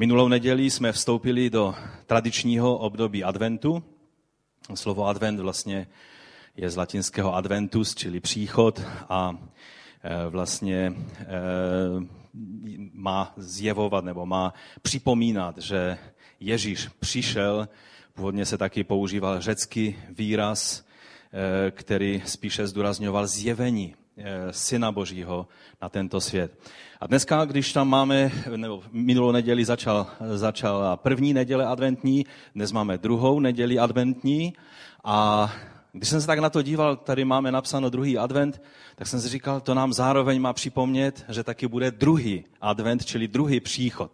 Minulou neděli jsme vstoupili do tradičního období adventu. Slovo advent vlastně je z latinského adventus, čili příchod a e, vlastně e, má zjevovat nebo má připomínat, že Ježíš přišel, původně se taky používal řecký výraz, e, který spíše zdůrazňoval zjevení Syna Božího na tento svět. A dneska, když tam máme, nebo minulou neděli začal, začal první neděle adventní, dnes máme druhou neděli adventní a když jsem se tak na to díval, tady máme napsáno druhý advent, tak jsem si říkal, to nám zároveň má připomnět, že taky bude druhý advent, čili druhý příchod.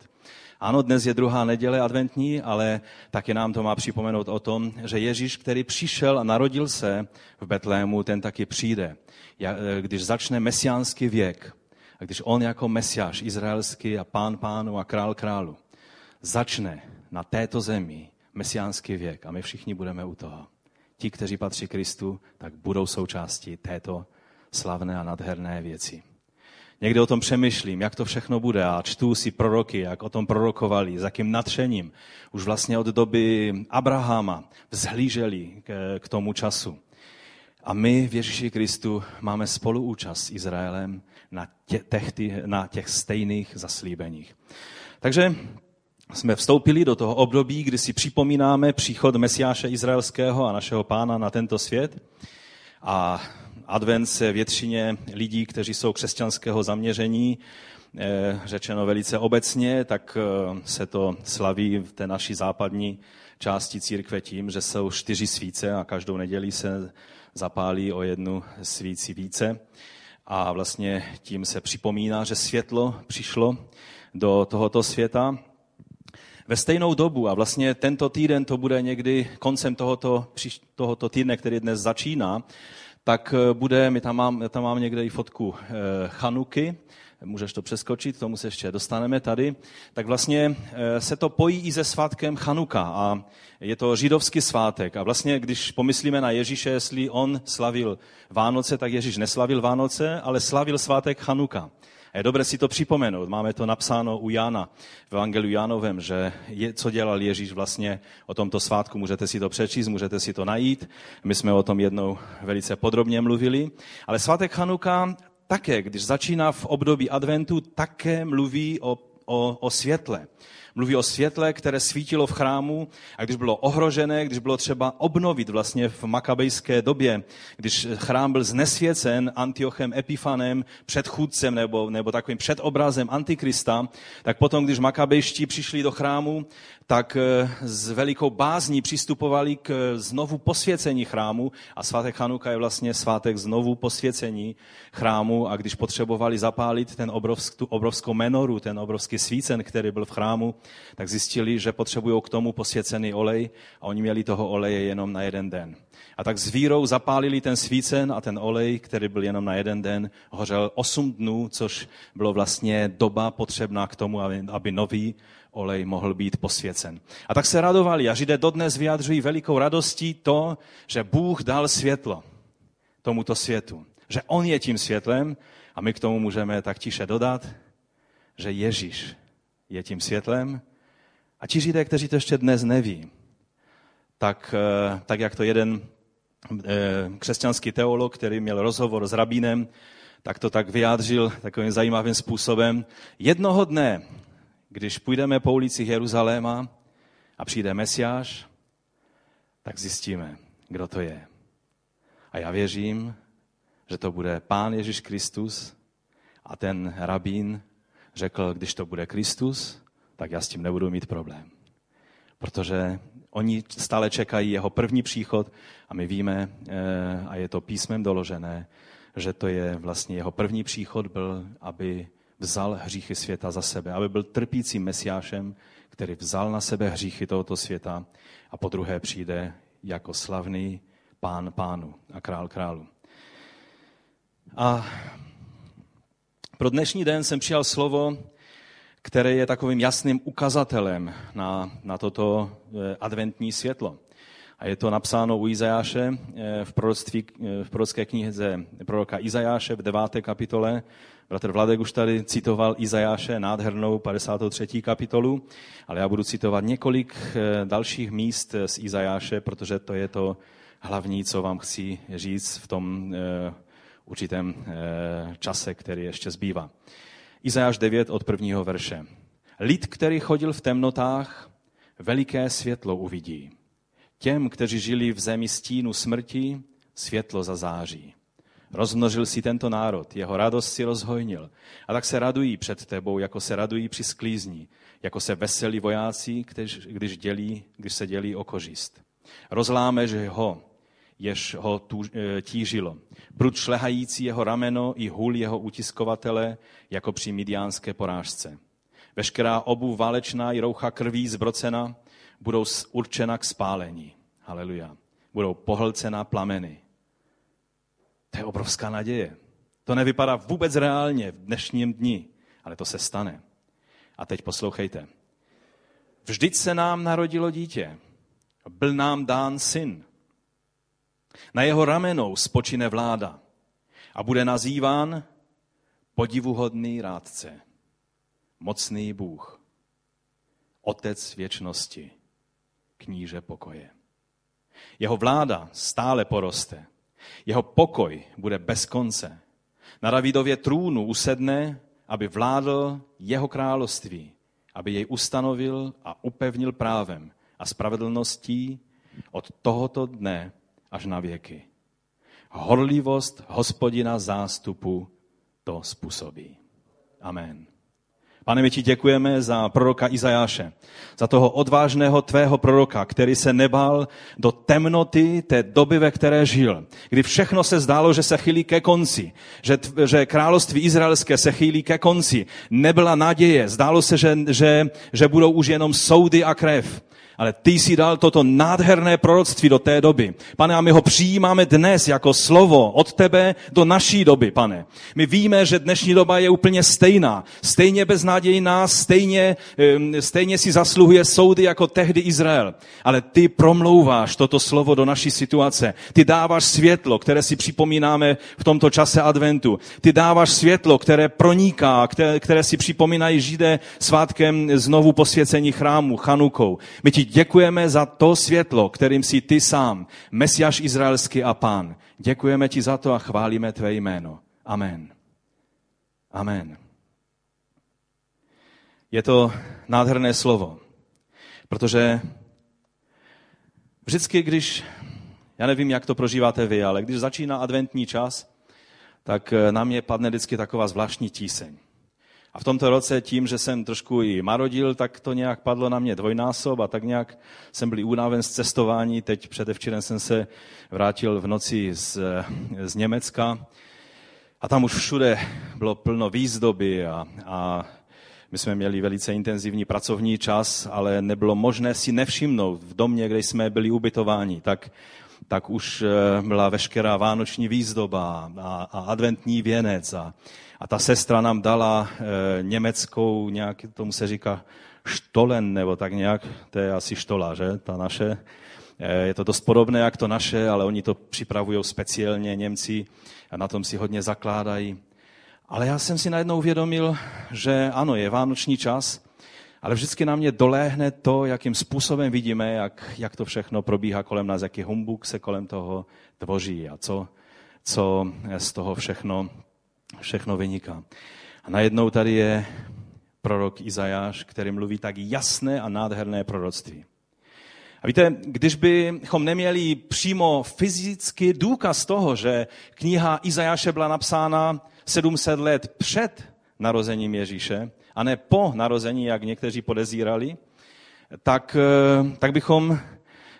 Ano, dnes je druhá neděle adventní, ale taky nám to má připomenout o tom, že Ježíš, který přišel a narodil se v Betlému, ten taky přijde. Když začne mesiánský věk, a když on jako mesiáš izraelský a pán pánu a král králu začne na této zemi mesiánský věk a my všichni budeme u toho. Ti, kteří patří Kristu, tak budou součástí této slavné a nadherné věci. Někdy o tom přemýšlím, jak to všechno bude a čtu si proroky, jak o tom prorokovali, s jakým natřením. Už vlastně od doby Abrahama vzhlíželi k, tomu času. A my v Ježíši Kristu máme spoluúčast s Izraelem na těch, na těch stejných zaslíbeních. Takže jsme vstoupili do toho období, kdy si připomínáme příchod Mesiáše Izraelského a našeho pána na tento svět. A advent se většině lidí, kteří jsou křesťanského zaměření, eh, řečeno velice obecně, tak eh, se to slaví v té naší západní části církve tím, že jsou čtyři svíce a každou neděli se zapálí o jednu svíci více. A vlastně tím se připomíná, že světlo přišlo do tohoto světa. Ve stejnou dobu, a vlastně tento týden to bude někdy koncem tohoto, tohoto týdne, který dnes začíná, tak eh, bude, my tam mám, tam mám někde i fotku eh, Chanuky, můžeš to přeskočit, tomu se ještě dostaneme tady, tak vlastně eh, se to pojí i se svátkem Chanuka a je to židovský svátek. A vlastně, když pomyslíme na Ježíše, jestli on slavil Vánoce, tak Ježíš neslavil Vánoce, ale slavil svátek Chanuka. A je dobré si to připomenout. Máme to napsáno u Jana, v Evangeliu Janovem, že je, co dělal Ježíš vlastně o tomto svátku. Můžete si to přečíst, můžete si to najít. My jsme o tom jednou velice podrobně mluvili. Ale svátek Chanuka také, když začíná v období adventu, také mluví o, o, o světle. Mluví o světle, které svítilo v chrámu a když bylo ohrožené, když bylo třeba obnovit vlastně v makabejské době, když chrám byl znesvěcen Antiochem Epifanem, předchůdcem nebo, nebo takovým předobrazem Antikrista, tak potom, když makabejští přišli do chrámu, tak eh, s velikou bázní přistupovali k znovu posvěcení chrámu a svátek Chanuka je vlastně svátek znovu posvěcení chrámu a když potřebovali zapálit ten obrovsk, tu obrovskou menoru, ten obrovský svícen, který byl v chrámu, tak zjistili, že potřebují k tomu posvěcený olej a oni měli toho oleje jenom na jeden den. A tak s vírou zapálili ten svícen a ten olej, který byl jenom na jeden den, hořel osm dnů, což bylo vlastně doba potřebná k tomu, aby nový olej mohl být posvěcen. A tak se radovali a Židé dodnes vyjadřují velikou radostí to, že Bůh dal světlo tomuto světu. Že On je tím světlem a my k tomu můžeme tak tiše dodat, že Ježíš je tím světlem a ti Židé, kteří to ještě dnes neví, tak, eh, tak jak to jeden eh, křesťanský teolog, který měl rozhovor s rabínem, tak to tak vyjádřil takovým zajímavým způsobem. Jednoho dne když půjdeme po ulicích Jeruzaléma a přijde Mesiáš, tak zjistíme, kdo to je. A já věřím, že to bude Pán Ježíš Kristus a ten rabín řekl, když to bude Kristus, tak já s tím nebudu mít problém. Protože oni stále čekají jeho první příchod a my víme, eh, a je to písmem doložené, že to je vlastně jeho první příchod byl, aby vzal hříchy světa za sebe, aby byl trpícím mesiášem, který vzal na sebe hříchy tohoto světa a po druhé přijde jako slavný pán pánu a král králu. A pro dnešní den jsem přijal slovo, které je takovým jasným ukazatelem na, na toto eh, adventní světlo. A je to napsáno u Izajáše eh, v, eh, v prorocké knize proroka Izajáše v 9. kapitole. Bratr Vladek už tady citoval Izajáše, nádhernou 53. kapitolu, ale já budu citovat několik eh, dalších míst z Izajáše, protože to je to hlavní, co vám chci říct v tom určitém čase, který ještě zbývá. Izajáš 9 od prvního verše. Lid, který chodil v temnotách, veliké světlo uvidí. Těm, kteří žili v zemi stínu smrti, světlo zazáří. Rozmnožil si tento národ, jeho radost si rozhojnil. A tak se radují před tebou, jako se radují při sklízní, jako se veselí vojáci, když, když, dělí, když se dělí o kořist. že ho, jež ho e, tížilo. Prud šlehající jeho rameno i hůl jeho utiskovatele, jako při midiánské porážce. Veškerá obu válečná i roucha krví zbrocena, budou určena k spálení. Haleluja. Budou pohlcena plameny. To je obrovská naděje. To nevypadá vůbec reálně v dnešním dni, ale to se stane. A teď poslouchejte. Vždyť se nám narodilo dítě. Byl nám dán syn. Na jeho ramenou spočine vláda a bude nazýván podivuhodný rádce, mocný Bůh, Otec věčnosti, kníže pokoje. Jeho vláda stále poroste. Jeho pokoj bude bez konce. Na Davidově trůnu usedne, aby vládl jeho království, aby jej ustanovil a upevnil právem a spravedlností od tohoto dne až na věky. Horlivost hospodina zástupu to způsobí. Amen. Pane, my ti děkujeme za proroka Izajáše, za toho odvážného tvého proroka, který se nebál do temnoty té doby, ve které žil, kdy všechno se zdálo, že se chýlí ke konci, že, že království izraelské se chýlí ke konci. Nebyla naděje, zdálo se, že, že, že budou už jenom soudy a krev. Ale ty jsi dal toto nádherné proroctví do té doby. Pane, a my ho přijímáme dnes jako slovo od tebe do naší doby, pane. My víme, že dnešní doba je úplně stejná. Stejně beznadějná, stejně, stejně si zasluhuje soudy jako tehdy Izrael. Ale ty promlouváš toto slovo do naší situace. Ty dáváš světlo, které si připomínáme v tomto čase adventu. Ty dáváš světlo, které proniká, které, které si připomínají Židé svátkem znovu posvěcení chrámu, Chanukou. My ti děkujeme za to světlo, kterým jsi ty sám, Mesiáš izraelský a pán. Děkujeme ti za to a chválíme tvé jméno. Amen. Amen. Je to nádherné slovo, protože vždycky, když, já nevím, jak to prožíváte vy, ale když začíná adventní čas, tak na mě padne vždycky taková zvláštní tíseň. A v tomto roce tím, že jsem trošku i marodil, tak to nějak padlo na mě dvojnásob a tak nějak jsem byl unaven z cestování. Teď předevčírem jsem se vrátil v noci z, z Německa a tam už všude bylo plno výzdoby a, a my jsme měli velice intenzivní pracovní čas, ale nebylo možné si nevšimnout v domě, kde jsme byli ubytováni, tak, tak už eh, byla veškerá vánoční výzdoba a, a adventní věnec a, a ta sestra nám dala e, německou, nějak tomu se říká štolen, nebo tak nějak, to je asi štola, že, ta naše. E, je to dost podobné jak to naše, ale oni to připravují speciálně Němci a na tom si hodně zakládají. Ale já jsem si najednou uvědomil, že ano, je vánoční čas, ale vždycky na mě doléhne to, jakým způsobem vidíme, jak, jak to všechno probíhá kolem nás, jaký humbuk se kolem toho tvoří a co, co z toho všechno všechno vyniká. A najednou tady je prorok Izajáš, který mluví tak jasné a nádherné proroctví. A víte, když bychom neměli přímo fyzický důkaz toho, že kniha Izajáše byla napsána 700 let před narozením Ježíše, a ne po narození, jak někteří podezírali, tak, eh, tak bychom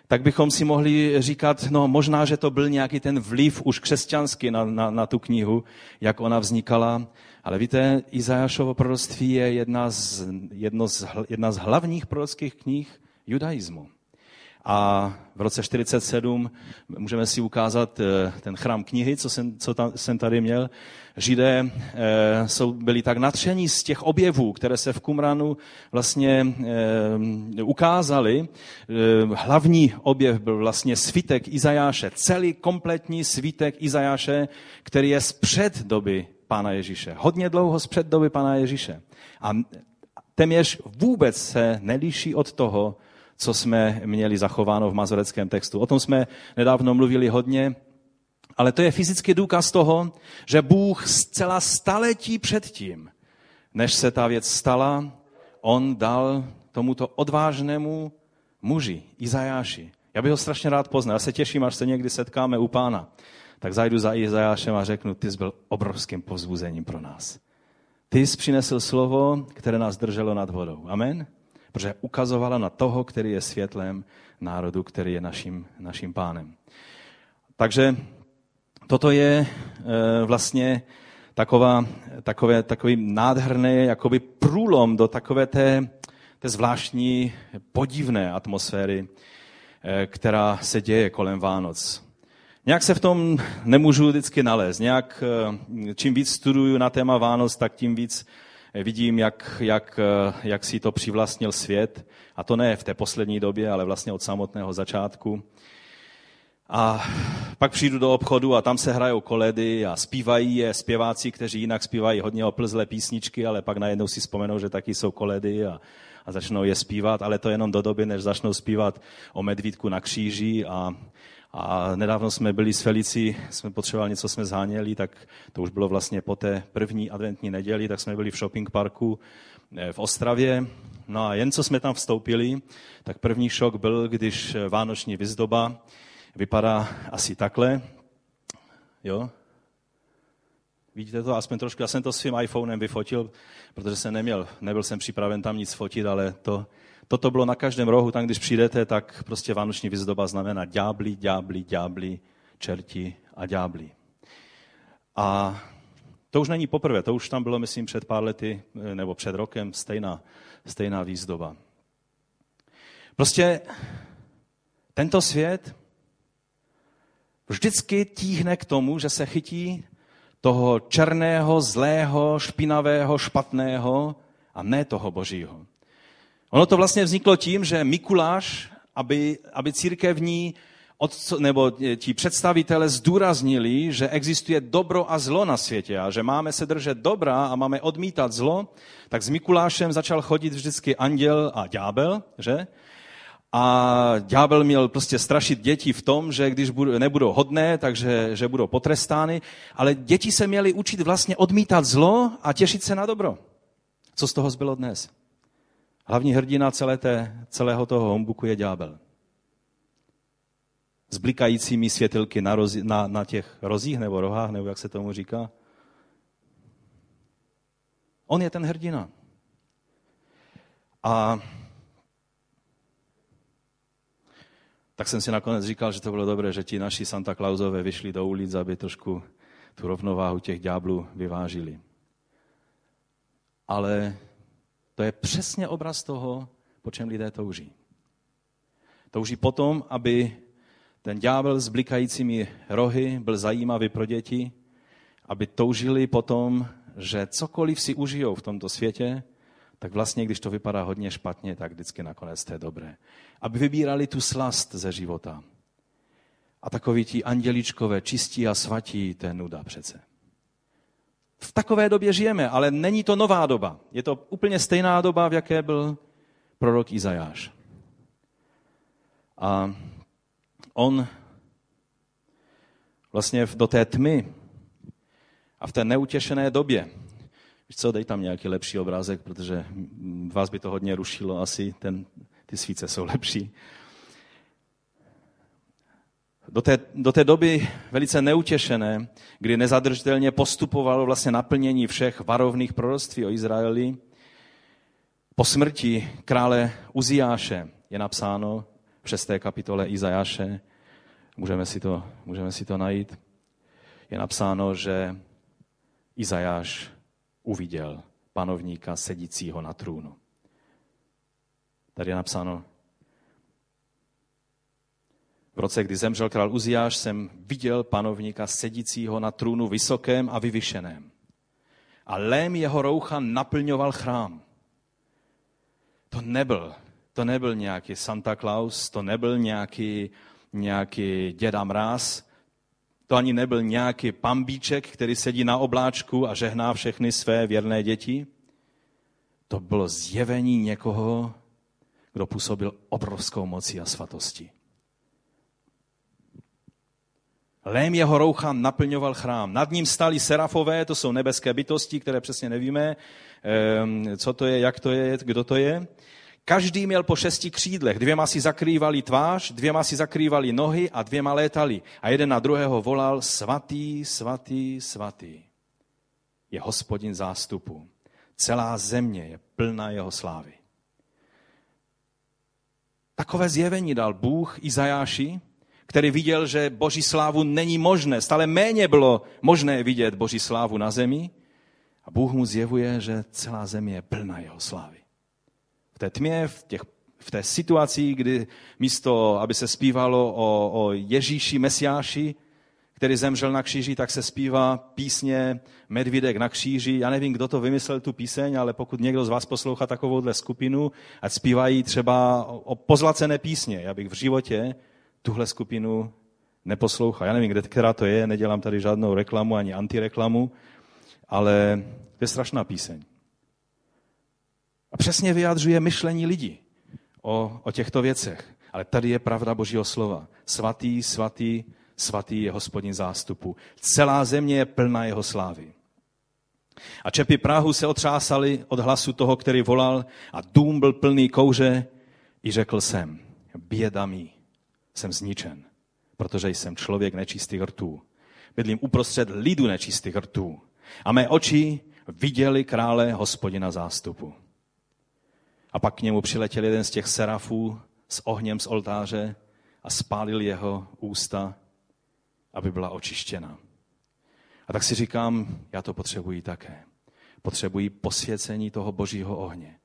tak bychom si mohli říkat, no možná, že to byl nějaký ten vliv už křesťanský na, na, na tu knihu, jak ona vznikala. Ale víte, Izajášovo proroctví je jedna z, jedno z, jedna z hlavních prorockých knih judaismu. A v roce 47 můžeme si ukázat eh, ten chrám knihy, co jsem, co tam, jsem tady měl. Židé e, jsou, byli tak natření z těch objevů, které se v Kumranu vlastně e, ukázaly. Hlavní objev byl vlastně svitek Izajáše, celý kompletní svitek Izajáše, který je z před doby Pána Ježíše. Hodně dlouho z před doby Pána Ježíše. A téměř vůbec se nelíší od toho, co jsme měli zachováno v mazoreckém textu. O tom jsme nedávno mluvili hodně, ale to je fyzický důkaz toho, že Bůh zcela staletí předtím, než se ta věc stala, on dal tomuto odvážnému muži, Izajáši. Já bych ho strašně rád poznal. Já se těším, až se někdy setkáme u pána. Tak zajdu za Izajášem a řeknu, ty jsi byl obrovským povzbuzením pro nás. Ty jsi přinesl slovo, které nás drželo nad vodou. Amen? Protože ukazovala na toho, který je světlem národu, který je naším, naším pánem. Takže toto je e, vlastně taková, takové, takový nádherný jakoby průlom do takové té, té zvláštní podivné atmosféry, e, která se děje kolem Vánoc. Nějak se v tom nemůžu vždycky nalézt. Nějak, e, čím víc studuju na téma Vánoc, tak tím víc vidím, jak, jak, jak si to přivlastnil svět. A to ne v té poslední době, ale vlastně od samotného začátku. A pak přijdu do obchodu a tam se hrajou koledy a zpívají je zpěváci, kteří jinak zpívají hodně oplzlé písničky, ale pak najednou si vzpomenou, že taky jsou koledy a, a začnou je zpívat, ale to jenom do doby, než začnou zpívat o medvídku na kříži a, a nedávno jsme byli s Felicí, jsme potřebovali něco, jsme zháněli, tak to už bylo vlastně po té první adventní neděli, tak jsme byli v shopping parku eh, v Ostravě. No a jen co jsme tam vstoupili, tak první šok byl, když vánoční vyzdoba vypadá asi takhle. Jo? Vidíte to aspoň trošku? Já jsem to svým iPhonem vyfotil, protože jsem neměl, nebyl jsem připraven tam nic fotit, ale to, toto bylo na každém rohu, tam když přijdete, tak prostě vánoční vyzdoba znamená ďábli, ďábli, ďábli, čerti a ďábli. A to už není poprvé, to už tam bylo, myslím, před pár lety nebo před rokem stejná, stejná výzdoba. Prostě tento svět vždycky tíhne k tomu, že se chytí toho černého, zlého, špinavého, špatného a ne toho božího. Ono to vlastně vzniklo tím, že Mikuláš, aby, aby církevní od, nebo ti představitele zdůraznili, že existuje dobro a zlo na světě a že máme se držet dobra a máme odmítat zlo, tak s Mikulášem začal chodit vždycky anděl a ďábel, že? A ďábel měl prostě strašit děti v tom, že když nebudou hodné, takže že budou potrestány. Ale děti se měly učit vlastně odmítat zlo a těšit se na dobro. Co z toho zbylo dnes? Hlavní hrdina celé té, celého toho hombuku je ďábel. S blikajícími světelky na, rozi, na, na těch rozích nebo rohách, nebo jak se tomu říká. On je ten hrdina. A tak jsem si nakonec říkal, že to bylo dobré, že ti naši Santa Clausové vyšli do ulic, aby trošku tu rovnováhu těch ďáblů vyvážili. Ale to je přesně obraz toho, po čem lidé touží. Touží potom, aby ten ďábel s blikajícími rohy byl zajímavý pro děti, aby toužili potom, že cokoliv si užijou v tomto světě, tak vlastně, když to vypadá hodně špatně, tak vždycky nakonec to je dobré. Aby vybírali tu slast ze života. A takoví ti anděličkové, čistí a svatí, to je nuda přece. V takové době žijeme, ale není to nová doba. Je to úplně stejná doba, v jaké byl prorok Izajáš. A on vlastně do té tmy a v té neutěšené době, Víš co, dej tam nějaký lepší obrázek, protože vás by to hodně rušilo asi, ten, ty svíce jsou lepší. Do té, do té doby velice neutěšené, kdy nezadržitelně postupovalo vlastně naplnění všech varovných proroctví o Izraeli, po smrti krále Uziáše je napsáno v 6. kapitole Izajáše, můžeme si to, můžeme si to najít, je napsáno, že Izajáš uviděl panovníka sedícího na trůnu. Tady je napsáno, V roce, kdy zemřel král Uziáš, jsem viděl panovníka sedícího na trůnu vysokém a vyvyšeném. A lém jeho roucha naplňoval chrám. To nebyl, to nebyl nějaký Santa Claus, to nebyl nějaký, nějaký děda mráz, to ani nebyl nějaký pambíček, který sedí na obláčku a žehná všechny své věrné děti. To bylo zjevení někoho, kdo působil obrovskou mocí a svatostí. Lém jeho roucha naplňoval chrám. Nad ním stali serafové, to jsou nebeské bytosti, které přesně nevíme, ehm, co to je, jak to je, kdo to je. Každý měl po šesti křídlech, dvěma si zakrývali tvář, dvěma si zakrývali nohy a dvěma létali. A jeden na druhého volal, svatý, svatý, svatý. Je hospodin zástupu. Celá země je plná jeho slávy. Takové zjevení dal Bůh Izajáši, který viděl, že boží slávu není možné. Stále méně bylo možné vidět boží slávu na zemi. A Bůh mu zjevuje, že celá země je plná jeho slávy. V té tmě, v, těch, v té situaci, kdy místo, aby se zpívalo o, o Ježíši Mesiáši, který zemřel na kříži, tak se zpívá písně Medvídek na kříži. Já nevím, kdo to vymyslel, tu píseň, ale pokud někdo z vás poslouchá takovouhle skupinu, ať zpívají třeba o pozlacené písně. Já bych v životě tuhle skupinu neposlouchal. Já nevím, kde, která to je, nedělám tady žádnou reklamu ani antireklamu, ale to je strašná píseň. A přesně vyjadřuje myšlení lidí o, o těchto věcech. Ale tady je pravda Božího slova. Svatý, svatý, svatý je hospodin zástupu. Celá země je plná jeho slávy. A čepy Prahu se otřásali od hlasu toho, který volal a dům byl plný kouře i řekl jsem, běda mi, jsem zničen, protože jsem člověk nečistých rtů. Bydlím uprostřed lidu nečistých rtů. A mé oči viděli krále hospodina zástupu. A pak k němu přiletěl jeden z těch serafů s ohněm z oltáře a spálil jeho ústa, aby byla očištěna. A tak si říkám, já to potřebuji také. Potřebuji posvěcení toho božího ohně,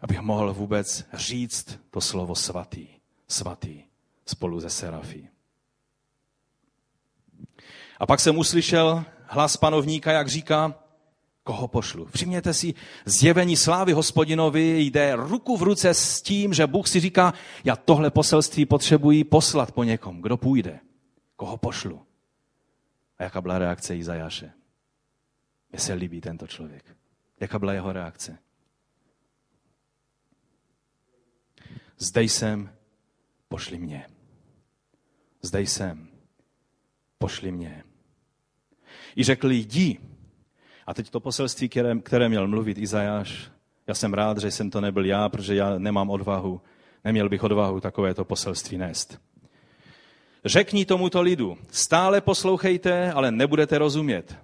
abych mohl vůbec říct to slovo svatý, svatý spolu ze serafí. A pak jsem uslyšel hlas panovníka, jak říká, koho pošlu. Všimněte si, zjevení slávy hospodinovi jde ruku v ruce s tím, že Bůh si říká, já tohle poselství potřebuji poslat po někom. Kdo půjde? Koho pošlu? A jaká byla reakce Izajáše? Mně se líbí tento člověk. Jaká byla jeho reakce? Zde jsem, pošli mě. Zde jsem, pošli mě. I řekl, jdi, a teď to poselství, které, které měl mluvit Izajáš, já jsem rád, že jsem to nebyl já, protože já nemám odvahu, neměl bych odvahu takovéto poselství nést. Řekni tomuto lidu, stále poslouchejte, ale nebudete rozumět.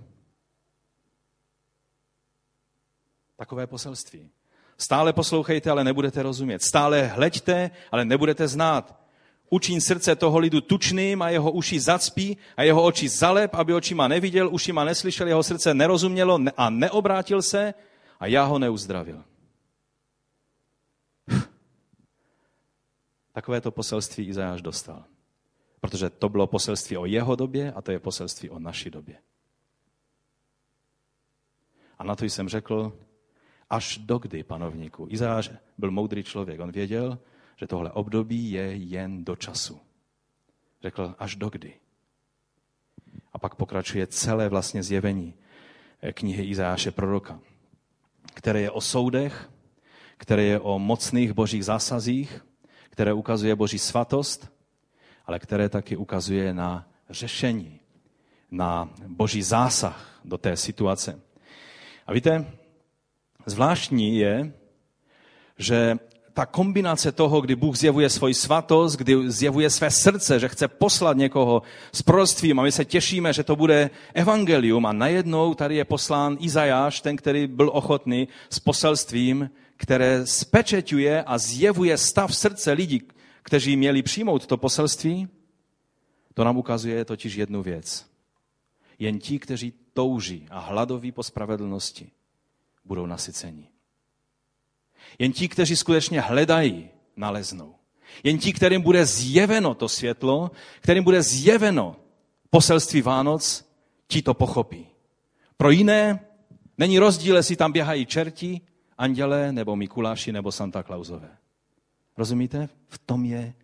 Takové poselství. Stále poslouchejte, ale nebudete rozumět. Stále hleďte, ale nebudete znát. Učín srdce toho lidu tučným a jeho uši zacpí a jeho oči zalep, aby očima neviděl, ušima neslyšel, jeho srdce nerozumělo a neobrátil se a já ho neuzdravil. Takovéto poselství Izajáš dostal. Protože to bylo poselství o jeho době a to je poselství o naší době. A na to jsem řekl, až dokdy, panovníku. Izajáš byl moudrý člověk. On věděl, že tohle období je jen do času. Řekl, až dokdy. A pak pokračuje celé vlastně zjevení eh, knihy Izáše proroka, které je o soudech, které je o mocných božích zásazích, které ukazuje boží svatost, ale které taky ukazuje na řešení, na boží zásah do té situace. A víte, zvláštní je, že ta kombinace toho, kdy Bůh zjevuje svoji svatost, kdy zjevuje své srdce, že chce poslat někoho s proroctvím a my se těšíme, že to bude evangelium a najednou tady je poslán Izajáš, ten, který byl ochotný s poselstvím, které spečeťuje a zjevuje stav srdce lidí, kteří měli přijmout to poselství. To nám ukazuje totiž jednu věc. Jen ti, kteří touží a hladoví po spravedlnosti, budou nasyceni. Jen ti, kteří skutečně hledají, naleznou. Jen ti, kterým bude zjeveno to světlo, kterým bude zjeveno poselství Vánoc, ti to pochopí. Pro jiné není rozdíl, jestli tam běhají čerti, anděle, nebo Mikuláši, nebo Santa Clausové. Rozumíte? V tom je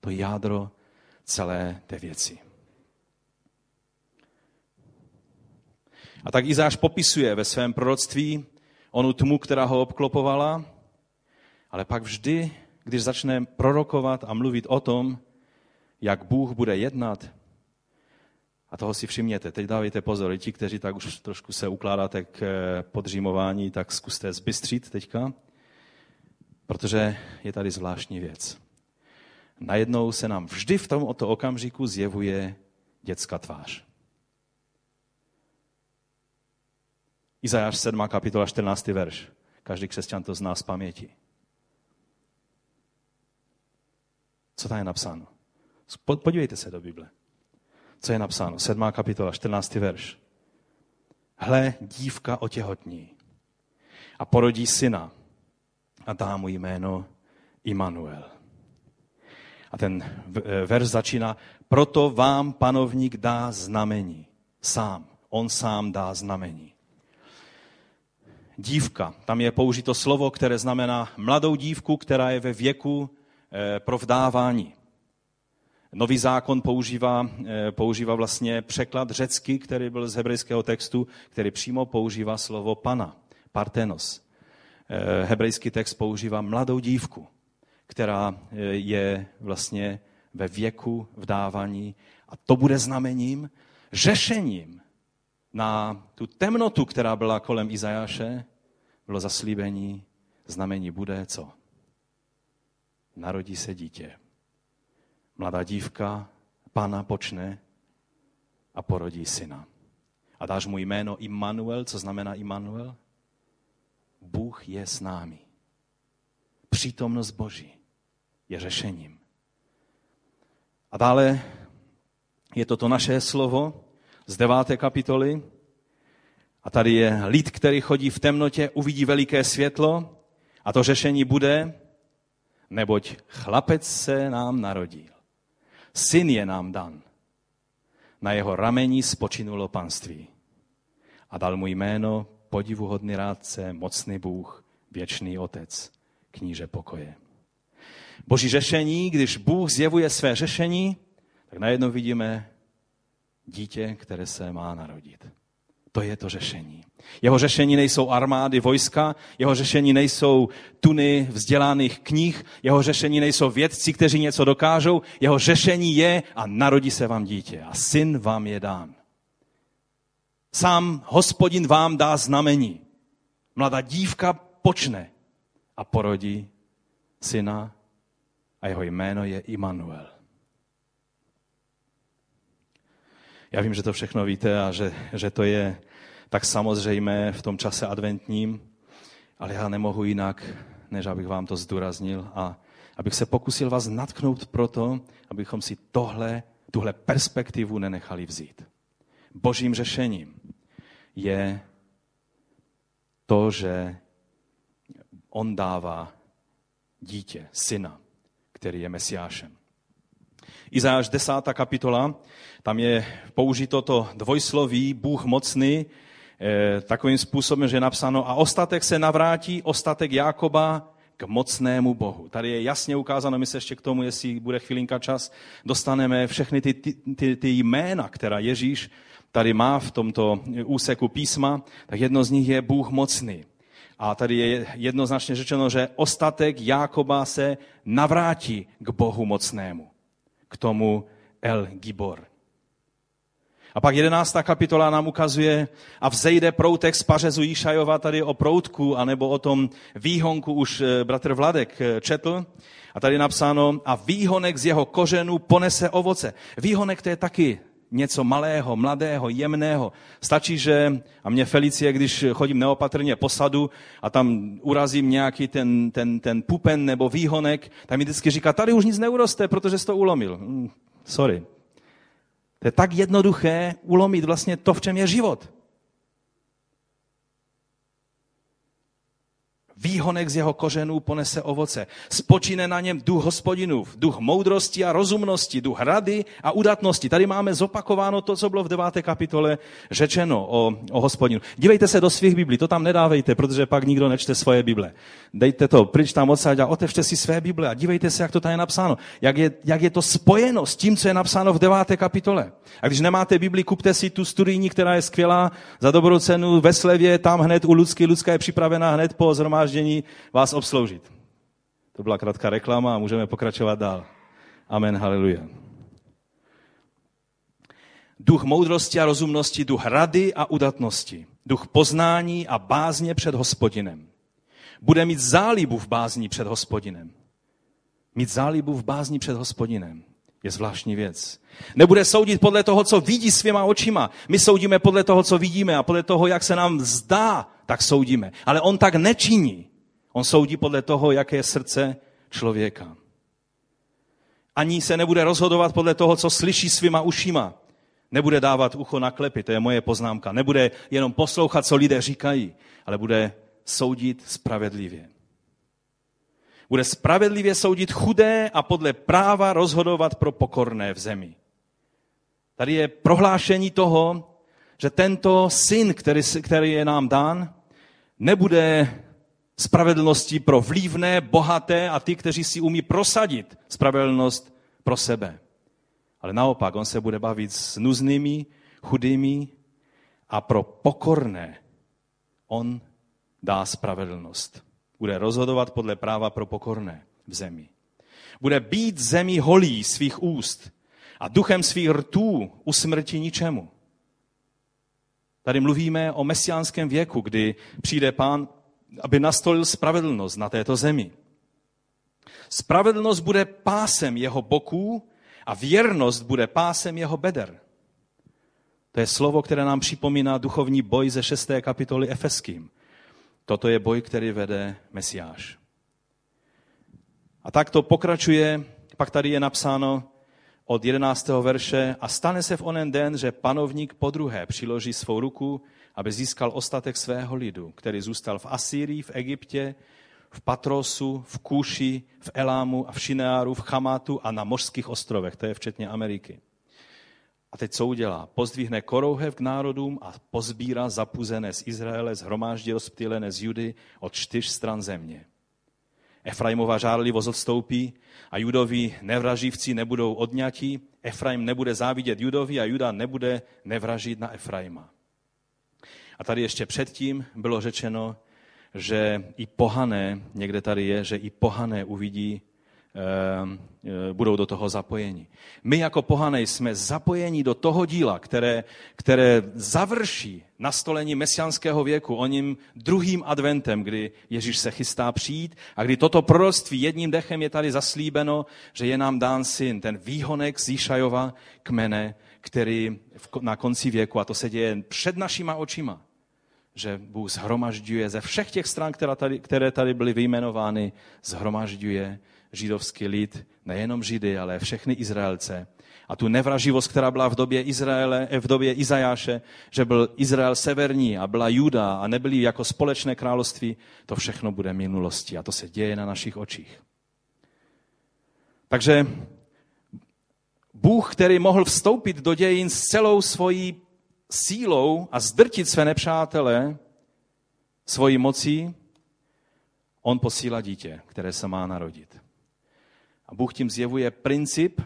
to jádro celé té věci. A tak Izáš popisuje ve svém proroctví onu tmu, která ho obklopovala, ale pak vždy, když začne prorokovat a mluvit o tom, jak Bůh bude jednat, a toho si všimněte, teď dávejte pozor, ti, kteří tak už trošku se ukládáte k eh, podřímování, tak zkuste zbystřit teďka, protože je tady zvláštní věc. Najednou se nám vždy v tomto okamžiku zjevuje dětská tvář. Izajáš 7. kapitola 14. verš. Každý křesťan to zná z paměti. Co tam je napsáno? Podívejte se do Bible. Co je napsáno? 7. kapitola, 14. verš. Hle, dívka otěhotní a porodí syna a dá mu jméno Immanuel. A ten eh, verš začíná, proto vám panovník dá znamení. Sám. On sám dá znamení. Dívka. Tam je použito slovo, které znamená mladou dívku, která je ve věku eh, pro vdávání. Nový zákon používá, eh, používá vlastně překlad řecky, který byl z hebrejského textu, který přímo používá slovo pana, partenos. Eh, hebrejský text používá mladou dívku, která je vlastně ve věku vdávání a to bude znamením, řešením na tu temnotu, která byla kolem Izajáše, bylo zaslíbení, znamení bude co? Narodí se dítě mladá dívka pána počne a porodí syna. A dáš mu jméno Immanuel, co znamená Immanuel? Bůh je s námi. Přítomnost Boží je řešením. A dále je to to naše slovo z deváté kapitoly. A tady je lid, který chodí v temnotě, uvidí veliké světlo a to řešení bude, neboť chlapec se nám narodil. Syn je nám dan. Na jeho ramení spočinulo panství. A dal mu jméno podivuhodný rádce, mocný Bůh, věčný Otec, kníže pokoje. Boží řešení, když Bůh zjevuje své řešení, tak najednou vidíme dítě, které se má narodit. To je to řešení. Jeho řešení nejsou armády, vojska, jeho řešení nejsou tuny vzdělaných knih, jeho řešení nejsou vědci, kteří něco dokážou, jeho řešení je a narodí se vám dítě a syn vám je dán. Sám hospodin vám dá znamení. Mladá dívka počne a porodí syna a jeho jméno je Immanuel. Já vím, že to všechno víte a že, že to je tak samozřejmé v tom čase adventním, ale já nemohu jinak, než abych vám to zdůraznil a abych se pokusil vás natknout proto, abychom si tohle, tuhle perspektivu nenechali vzít. Božím řešením je to, že on dává dítě, syna, který je mesiášem. Izáš 10. kapitola, tam je použito to dvojsloví Bůh mocný, eh, takovým způsobem, že je napsáno a ostatek se navrátí, ostatek Jákoba k mocnému Bohu. Tady je jasně ukázáno, my se ještě k tomu, jestli bude chvilinka čas, dostaneme všechny ty, ty, ty, ty jména, která Ježíš tady má v tomto úseku písma, tak jedno z nich je Bůh mocný. A tady je jednoznačně řečeno, že ostatek Jákoba se navrátí k Bohu mocnému k tomu El Gibor. A pak jedenáctá kapitola nám ukazuje a vzejde proutek z pařezu Jíšajova tady o proutku, anebo o tom výhonku už eh, bratr Vladek eh, četl. A tady napsáno, a výhonek z jeho kořenů ponese ovoce. Výhonek to je taky něco malého, mladého, jemného. Stačí, že, a mě Felicie, když chodím neopatrně po sadu a tam urazím nějaký ten, ten, ten pupen nebo výhonek, tak mi vždycky říká, tady už nic neuroste, protože jsi to ulomil. Mm, sorry. To je tak jednoduché ulomit vlastně to, v čem je život. Výhonek z jeho kořenů ponese ovoce. Spočine na něm duch hospodinův, duch moudrosti a rozumnosti, duch rady a udatnosti. Tady máme zopakováno to, co bylo v deváté kapitole řečeno o, o hospodinu. Dívejte se do svých Biblí, to tam nedávejte, protože pak nikdo nečte svoje Bible. Dejte to pryč tam odsaď a otevřte si své Bible a dívejte se, jak to tady je napsáno. Jak je, jak je to spojeno s tím, co je napsáno v deváté kapitole. A když nemáte Bibli, kupte si tu studijní, která je skvělá, za dobrou cenu ve slevě, tam hned u Ludsky. Ludská je připravená hned po zhromáždění vás obsloužit. To byla krátká reklama a můžeme pokračovat dál. Amen, haleluja. Duch moudrosti a rozumnosti, duch rady a udatnosti, duch poznání a bázně před hospodinem. Bude mít zálibu v bázní před hospodinem. Mít zálibu v bázní před hospodinem je zvláštní věc. Nebude soudit podle toho, co vidí svýma očima. My soudíme podle toho, co vidíme a podle toho, jak se nám zdá, tak soudíme. Ale on tak nečiní. On soudí podle toho, jaké je srdce člověka. Ani se nebude rozhodovat podle toho, co slyší svýma ušima. Nebude dávat ucho na klepy, to je moje poznámka. Nebude jenom poslouchat, co lidé říkají, ale bude soudit spravedlivě. Bude spravedlivě soudit chudé a podle práva rozhodovat pro pokorné v zemi. Tady je prohlášení toho, že tento syn, který, který je nám dán, nebude spravedlností pro vlívné, bohaté a ty, kteří si umí prosadit spravedlnost pro sebe. Ale naopak, on se bude bavit s nuznými, chudými a pro pokorné on dá spravedlnost. Bude rozhodovat podle práva pro pokorné v zemi. Bude být zemi holí svých úst a duchem svých rtů usmrtí ničemu. Tady mluvíme o mesiánském věku, kdy přijde pán, aby nastolil spravedlnost na této zemi. Spravedlnost bude pásem jeho boků a věrnost bude pásem jeho beder. To je slovo, které nám připomíná duchovní boj ze 6. kapitoly Efeským. Toto je boj, který vede Mesiáš. A tak to pokračuje, pak tady je napsáno od 11. verše a stane se v onen den, že panovník po druhé přiloží svou ruku, aby získal ostatek svého lidu, který zůstal v Asýrii, v Egyptě, v Patrosu, v Kůši, v Elámu a v Šineáru, v Chamatu a na mořských ostrovech, to je včetně Ameriky. A teď co udělá? Pozdvihne korouhev k národům a pozbírá zapuzené z Izraele, zhromáždí rozptýlené z Judy od čtyř stran země. Efraimova žárlivost odstoupí a judoví nevraživci nebudou odňatí. Efraim nebude závidět judovi a Juda nebude nevražit na Efraima. A tady ještě předtím bylo řečeno, že i pohané, někde tady je, že i pohané uvidí budou do toho zapojeni. My jako pohané jsme zapojeni do toho díla, které, které završí nastolení mesianského věku, o ním druhým adventem, kdy Ježíš se chystá přijít a kdy toto proroctví jedním dechem je tady zaslíbeno, že je nám dán syn, ten výhonek z Jíšajova kmene, který na konci věku, a to se děje před našima očima, že Bůh zhromažďuje ze všech těch stran, které tady, které tady byly vyjmenovány, zhromažďuje židovský lid, nejenom Židy, ale všechny Izraelce. A tu nevraživost, která byla v době Izraele, eh, v době Izajáše, že byl Izrael severní a byla Juda a nebyli jako společné království, to všechno bude minulostí a to se děje na našich očích. Takže Bůh, který mohl vstoupit do dějin s celou svojí sílou a zdrtit své nepřátele svojí mocí, on posílá dítě, které se má narodit. A Bůh tím zjevuje princip,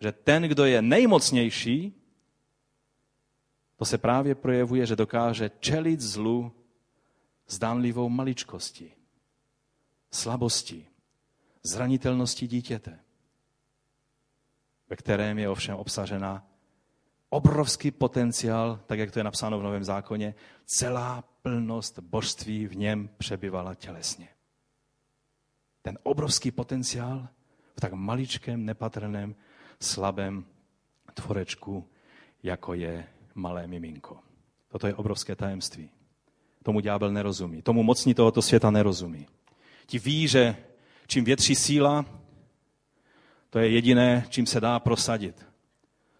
že ten, kdo je nejmocnější, to se právě projevuje, že dokáže čelit zlu zdánlivou maličkostí, slabostí, zranitelnosti dítěte, ve kterém je ovšem obsažena obrovský potenciál, tak jak to je napsáno v Novém zákoně, celá plnost božství v něm přebyvala tělesně. Ten obrovský potenciál tak maličkém, nepatrném, slabém tvorečku, jako je malé miminko. Toto je obrovské tajemství. Tomu ďábel nerozumí. Tomu mocní tohoto světa nerozumí. Ti ví, že čím větší síla, to je jediné, čím se dá prosadit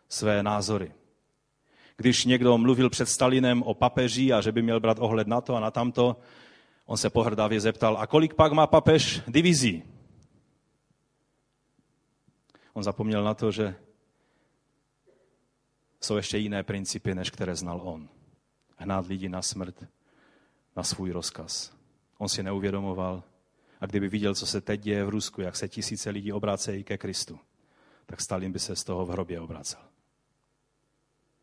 své názory. Když někdo mluvil před Stalinem o papeži a že by měl brát ohled na to a na tamto, On se pohrdavě zeptal, a kolik pak má papež divizí? On zapomněl na to, že jsou ještě jiné principy, než které znal on. Hnát lidi na smrt, na svůj rozkaz. On si neuvědomoval, a kdyby viděl, co se teď děje v Rusku, jak se tisíce lidí obrácejí ke Kristu, tak Stalin by se z toho v hrobě obracel.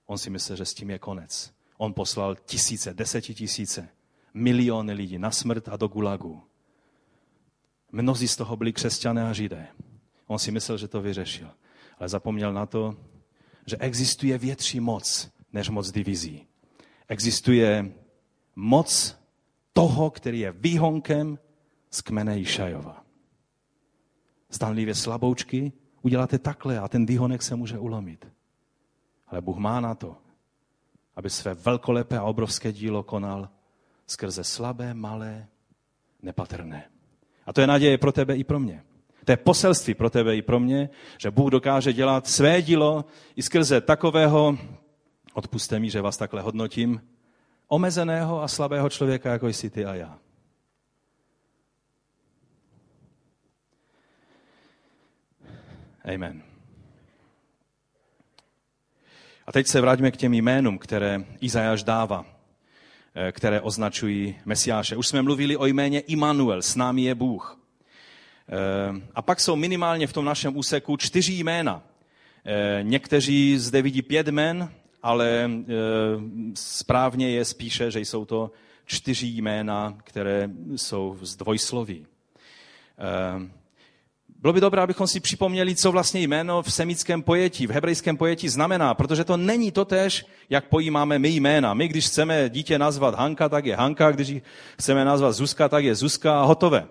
On si myslel, že s tím je konec. On poslal tisíce, desetitisíce, miliony lidí na smrt a do gulagu. Mnozí z toho byli křesťané a židé. On si myslel, že to vyřešil. Ale zapomněl na to, že existuje větší moc než moc divizí. Existuje moc toho, který je výhonkem z kmene Išajova. Stanlivě slaboučky uděláte takhle a ten výhonek se může ulomit. Ale Bůh má na to, aby své velkolepé a obrovské dílo konal skrze slabé, malé, nepatrné. A to je naděje pro tebe i pro mě. To je poselství pro tebe i pro mě, že Bůh dokáže dělat své dílo i skrze takového, odpuste mi, že vás takhle hodnotím, omezeného a slabého člověka, jako jsi ty a já. Amen. A teď se vraťme k těm jménům, které Izajáš dává, eh, které označují Mesiáše. Už jsme mluvili o jméně Immanuel, s námi je Bůh. Eh, a pak jsou minimálně v tom našem úseku čtyři jména. Eh, někteří zde vidí pět jmen, ale správně je spíše, že jsou to čtyři jména, které jsou z dvojsloví. Bylo by dobré, abychom si připomněli, co vlastně jméno v semickém pojetí, v hebrejském pojetí znamená, protože to není to tež, jak pojímáme my jména. My, když chceme dítě nazvat Hanka, tak je Hanka, když chceme nazvat Zuzka, tak je Zuzka a hotové.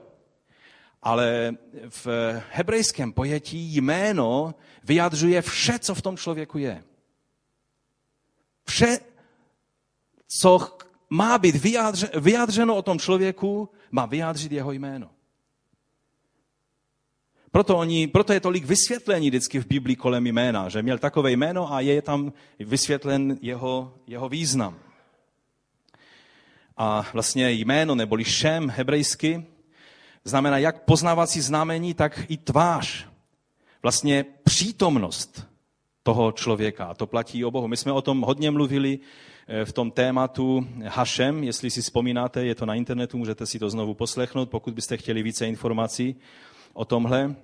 Ale v hebrejském pojetí jméno vyjadřuje vše, co v tom člověku je. Vše, co má být vyjádřeno o tom člověku, má vyjádřit jeho jméno. Proto, oni, proto je tolik vysvětlení vždycky v Biblii kolem jména, že měl takové jméno a je tam vysvětlen jeho, jeho význam. A vlastně jméno neboli šem hebrejsky znamená jak poznávací znamení, tak i tvář. Vlastně přítomnost toho člověka. A to platí o Bohu. My jsme o tom hodně mluvili eh, v tom tématu Hašem, jestli si vzpomínáte, je to na internetu, můžete si to znovu poslechnout, pokud byste chtěli více informací o tomhle.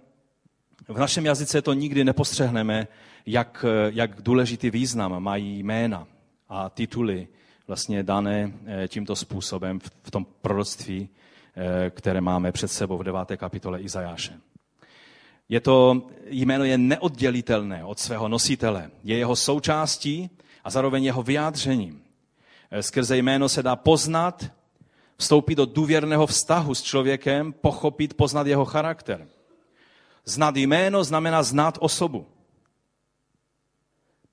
V našem jazyce to nikdy nepostřehneme, jak, jak důležitý význam mají jména a tituly vlastně dané eh, tímto způsobem v tom proroctví, eh, které máme před sebou v 9. kapitole Izajáše. Je to, jméno je neoddělitelné od svého nositele. Je jeho součástí a zároveň jeho vyjádřením. Eh, skrze jméno se dá poznat, vstoupit do důvěrného vztahu s člověkem, pochopit, poznat jeho charakter. Znát jméno znamená znát osobu.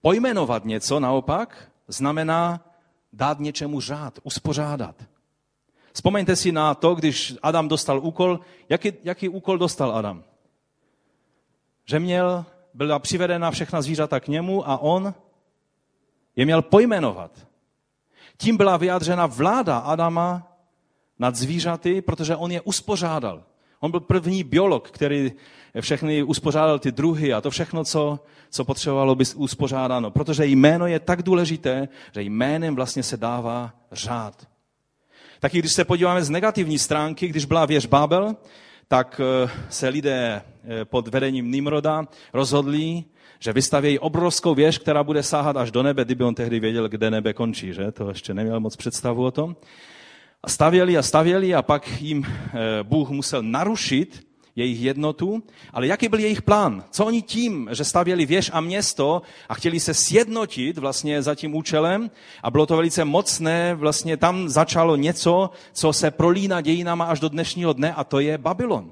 Pojmenovat něco naopak znamená dát něčemu řád, uspořádat. Vzpomeňte si na to, když Adam dostal úkol. Jaký, jaký úkol dostal Adam? Že měl, byla přivedena všechna zvířata k němu a on je měl pojmenovat. Tím byla vyjádřena vláda Adama nad zvířaty, protože on je uspořádal. On byl první biolog, který všechny uspořádal ty druhy a to všechno, co, co potřebovalo být uspořádáno. Protože jméno je tak důležité, že jménem vlastně se dává řád. Taky když se podíváme z negativní stránky, když byla věž Babel, tak eh, se lidé eh, pod vedením Nimroda rozhodli, že vystavějí obrovskou věž, která bude sáhat až do nebe, kdyby on tehdy věděl, kde nebe končí, že? To ještě neměl moc představu o tom. A stavěli a stavěli a pak jim eh, Bůh musel narušit jejich jednotu, ale jaký byl jejich plán? Co oni tím, že stavěli věž a město a chtěli se sjednotit vlastně za tím účelem a bylo to velice mocné, vlastně tam začalo něco, co se prolíná dějinama až do dnešního dne a to je Babylon.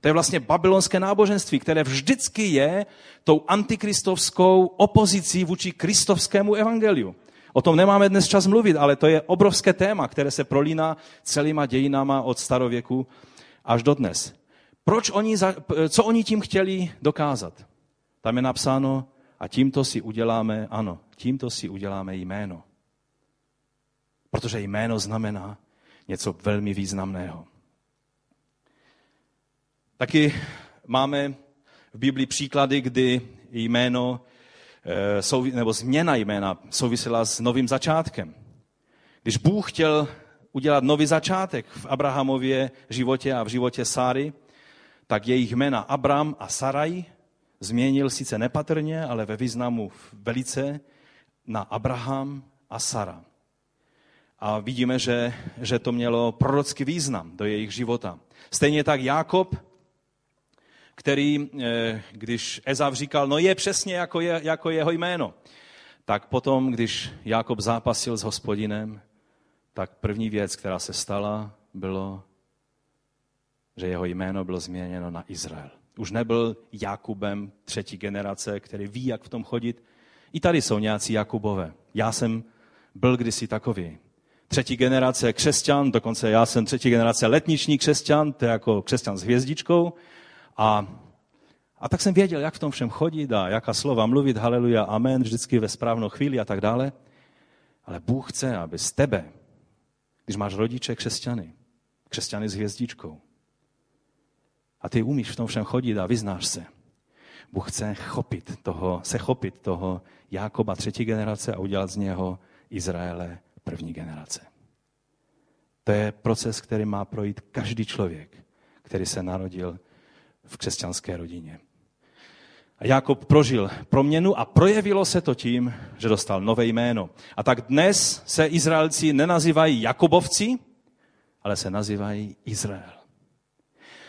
To je vlastně babylonské náboženství, které vždycky je tou antikristovskou opozicí vůči kristovskému evangeliu. O tom nemáme dnes čas mluvit, ale to je obrovské téma, které se prolíná celýma dějinama od starověku až do dnes. Proč oni, co oni tím chtěli dokázat? Tam je napsáno, a tímto si uděláme, ano, tímto si uděláme jméno. Protože jméno znamená, něco velmi významného. Taky máme v Biblii příklady, kdy jméno eh, nebo změna jména souvisela s novým začátkem. Když Bůh chtěl udělat nový začátek v Abrahamově životě a v životě Sáry, tak jejich jména Abram a Saraj změnil sice nepatrně, ale ve významu velice na Abraham a Sara. A vidíme, že, že to mělo prorocký význam do jejich života. Stejně tak Jákob, který, eh, když Ezav říkal, no je přesně jako, je, jako jeho jméno, tak potom, když Jákob zápasil s hospodinem, tak první věc, která se stala, bylo, že jeho jméno bylo změněno na Izrael. Už nebyl Jakubem třetí generace, který ví, jak v tom chodit. I tady jsou nějací Jakubové. Já jsem byl kdysi takový. Třetí generace křesťan, dokonce já jsem třetí generace letniční křesťan, to je jako křesťan s hvězdičkou. A, a tak jsem věděl, jak v tom všem chodit a jaká slova mluvit, haleluja, amen, vždycky ve správnou chvíli a tak dále. Ale Bůh chce, aby z tebe když máš rodiče křesťany, křesťany s hvězdičkou, a ty umíš v tom všem chodit a vyznáš se, Bůh chce chopit toho, se chopit toho Jákoba třetí generace a udělat z něho Izraele první generace. To je proces, který má projít každý člověk, který se narodil v křesťanské rodině. A Jakob prožil proměnu a projevilo se to tím, že dostal nové jméno. A tak dnes se Izraelci nenazývají Jakobovci, ale se nazývají Izrael.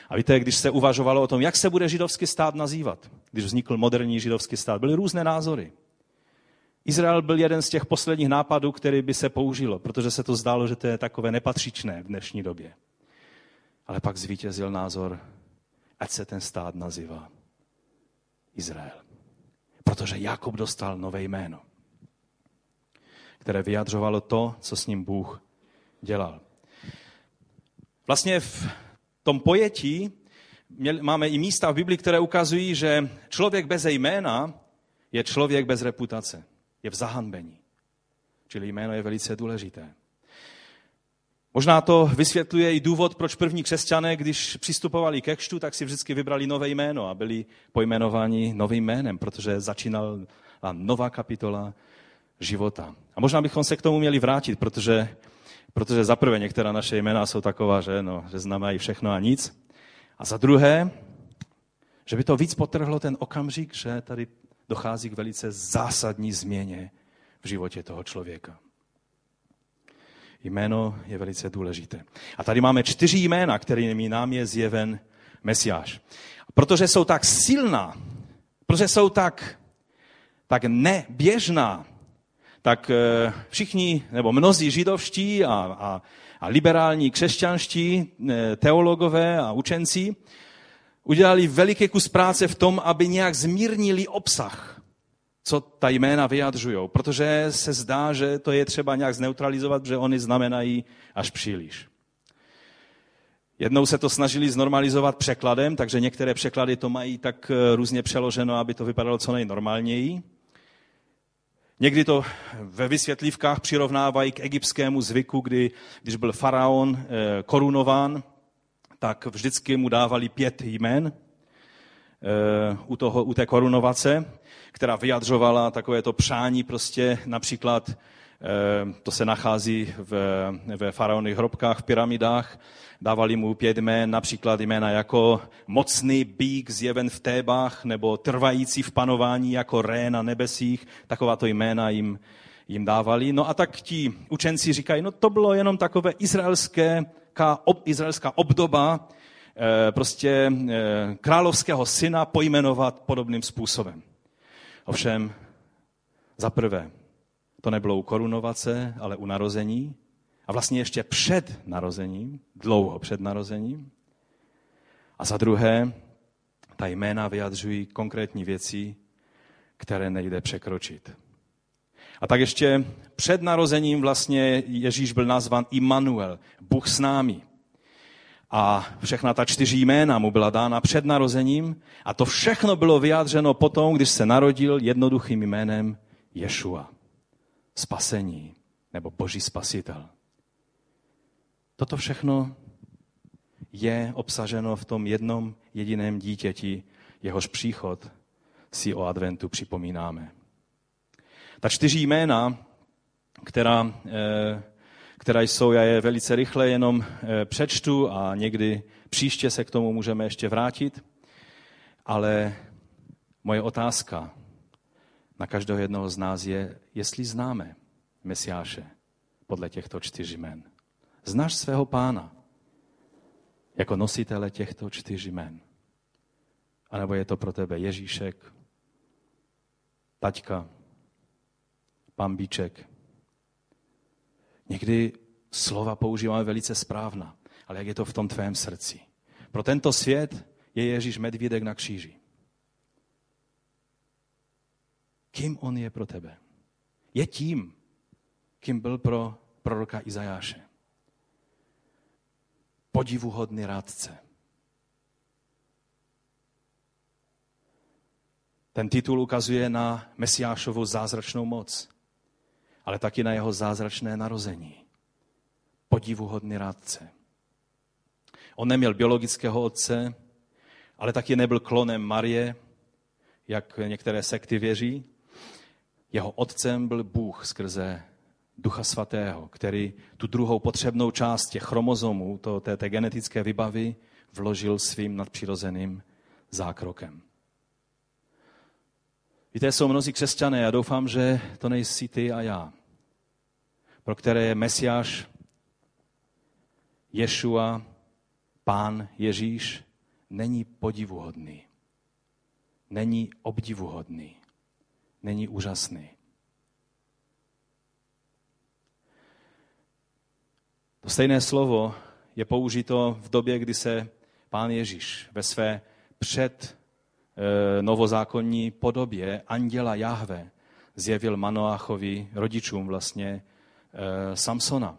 A víte, když se uvažovalo o tom, jak se bude židovský stát nazývat, když vznikl moderní židovský stát, byly různé názory. Izrael byl jeden z těch posledních nápadů, který by se použilo, protože se to zdálo, že to je takové nepatřičné v dnešní době. Ale pak zvítězil názor, ať se ten stát nazývá Izrael. Protože Jakub dostal nové jméno, které vyjadřovalo to, co s ním Bůh dělal. Vlastně v tom pojetí máme i místa v Biblii, které ukazují, že člověk bez jména je člověk bez reputace. Je v zahanbení. Čili jméno je velice důležité. Možná to vysvětluje i důvod, proč první křesťané, když přistupovali ke křtu, tak si vždycky vybrali nové jméno a byli pojmenováni novým jménem, protože začínala nová kapitola života. A možná bychom se k tomu měli vrátit, protože, protože za prvé některá naše jména jsou taková, že, no, že znamenají všechno a nic. A za druhé, že by to víc potrhlo ten okamžik, že tady dochází k velice zásadní změně v životě toho člověka. Jméno je velice důležité. A tady máme čtyři jména, kterými nám je zjeven Mesiáš. Protože jsou tak silná, protože jsou tak, tak neběžná, tak eh, všichni, nebo mnozí židovští a, a, a liberální křesťanští eh, teologové a učenci udělali veliký kus práce v tom, aby nějak zmírnili obsah co ta jména vyjadřují, protože se zdá, že to je třeba nějak zneutralizovat, že oni znamenají až příliš. Jednou se to snažili znormalizovat překladem, takže některé překlady to mají tak eh, různě přeloženo, aby to vypadalo co nejnormálněji. Někdy to ve vysvětlivkách přirovnávají k egyptskému zvyku, kdy, když byl faraon eh, korunován, tak vždycky mu dávali pět jmen eh, u, toho, u té korunovace která vyjadřovala takové to přání prostě například, to se nachází ve, ve faraonových hrobkách, v pyramidách, dávali mu pět jmén, například jména jako mocný bík zjeven v Tébách, nebo trvající v panování jako ré na nebesích, takováto jména jim, jim dávali. No a tak ti učenci říkají, no to bylo jenom takové izraelské, ob, izraelská obdoba eh, prostě eh, královského syna pojmenovat podobným způsobem. Ovšem, za prvé, to nebylo u korunovace, ale u narození. A vlastně ještě před narozením, dlouho před narozením. A za druhé, ta jména vyjadřují konkrétní věci, které nejde překročit. A tak ještě před narozením vlastně Ježíš byl nazvan Immanuel, Bůh s námi. A všechna ta čtyři jména mu byla dána před narozením a to všechno bylo vyjádřeno potom, když se narodil jednoduchým jménem Ješua. Spasení nebo boží spasitel. Toto všechno je obsaženo v tom jednom jediném dítěti, jehož příchod si o adventu připomínáme. Ta čtyři jména, která, eh, která jsou, já je velice rychle jenom eh, přečtu a někdy příště se k tomu můžeme ještě vrátit, ale moje otázka na každého jednoho z nás je, jestli známe Mesiáše podle těchto čtyř jmen. Znáš svého pána jako nositele těchto čtyř jmen. A nebo je to pro tebe Ježíšek, taťka, pambíček. Někdy slova používáme velice správna, ale jak je to v tom tvém srdci? Pro tento svět je Ježíš medvídek na kříži. Kým on je pro tebe? Je tím, kým byl pro proroka Izajáše. Podivuhodný rádce. Ten titul ukazuje na Mesiášovu zázračnou moc, ale taky na jeho zázračné narození. Podivuhodný rádce. On neměl biologického otce, ale taky nebyl klonem Marie, jak některé sekty věří. Jeho otcem byl Bůh skrze Ducha Svatého, který tu druhou potřebnou část těch chromozomů, to, té, té genetické vybavy, vložil svým nadpřirozeným zákrokem. Víte, jsou mnozí křesťané, já doufám, že to nejsi ty a já, pro které je Mesiáš, Ješua, Pán Ježíš, není podivuhodný, není obdivuhodný, není úžasný. To stejné slovo je použito v době, kdy se pán Ježíš ve své před e, novozákonní podobě anděla Jahve zjevil Manoachovi, rodičům vlastně e, Samsona.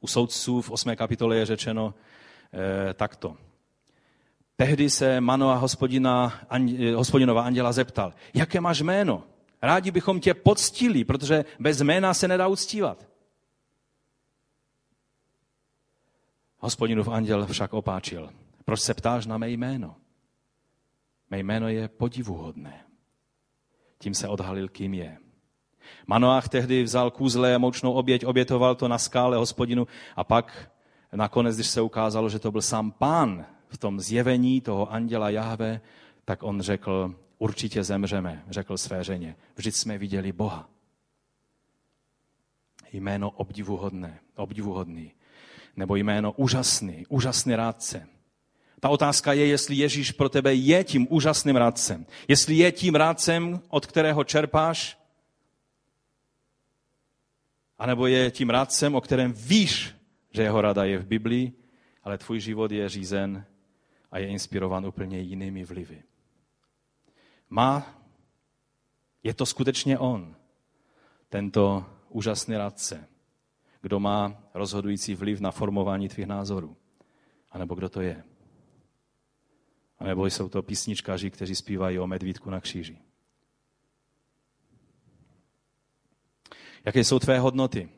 U soudců v 8. kapitole je řečeno e, takto. Tehdy se Manoa hospodina, hospodinova anděla zeptal, jaké máš jméno? Rádi bychom tě poctili, protože bez jména se nedá uctívat. Hospodinův anděl však opáčil. Proč se ptáš na mé jméno? Mé jméno je podivuhodné. Tím se odhalil, kým je. Manoach tehdy vzal kůzle a moučnou oběť, obětoval to na skále hospodinu a pak nakonec, když se ukázalo, že to byl sám pán v tom zjevení toho anděla Jahve, tak on řekl, určitě zemřeme, řekl své ženě. Vždyť jsme viděli Boha. Jméno obdivuhodné, obdivuhodný nebo jméno úžasný, úžasný rádce. Ta otázka je, jestli Ježíš pro tebe je tím úžasným rádcem. Jestli je tím rádcem, od kterého čerpáš, anebo je tím rádcem, o kterém víš, že jeho rada je v Biblii, ale tvůj život je řízen a je inspirovan úplně jinými vlivy. Má, je to skutečně on, tento úžasný rádce, kdo má rozhodující vliv na formování tvých názorů. A nebo kdo to je. A nebo jsou to písničkaři, kteří zpívají o medvídku na kříži. Jaké jsou tvé hodnoty?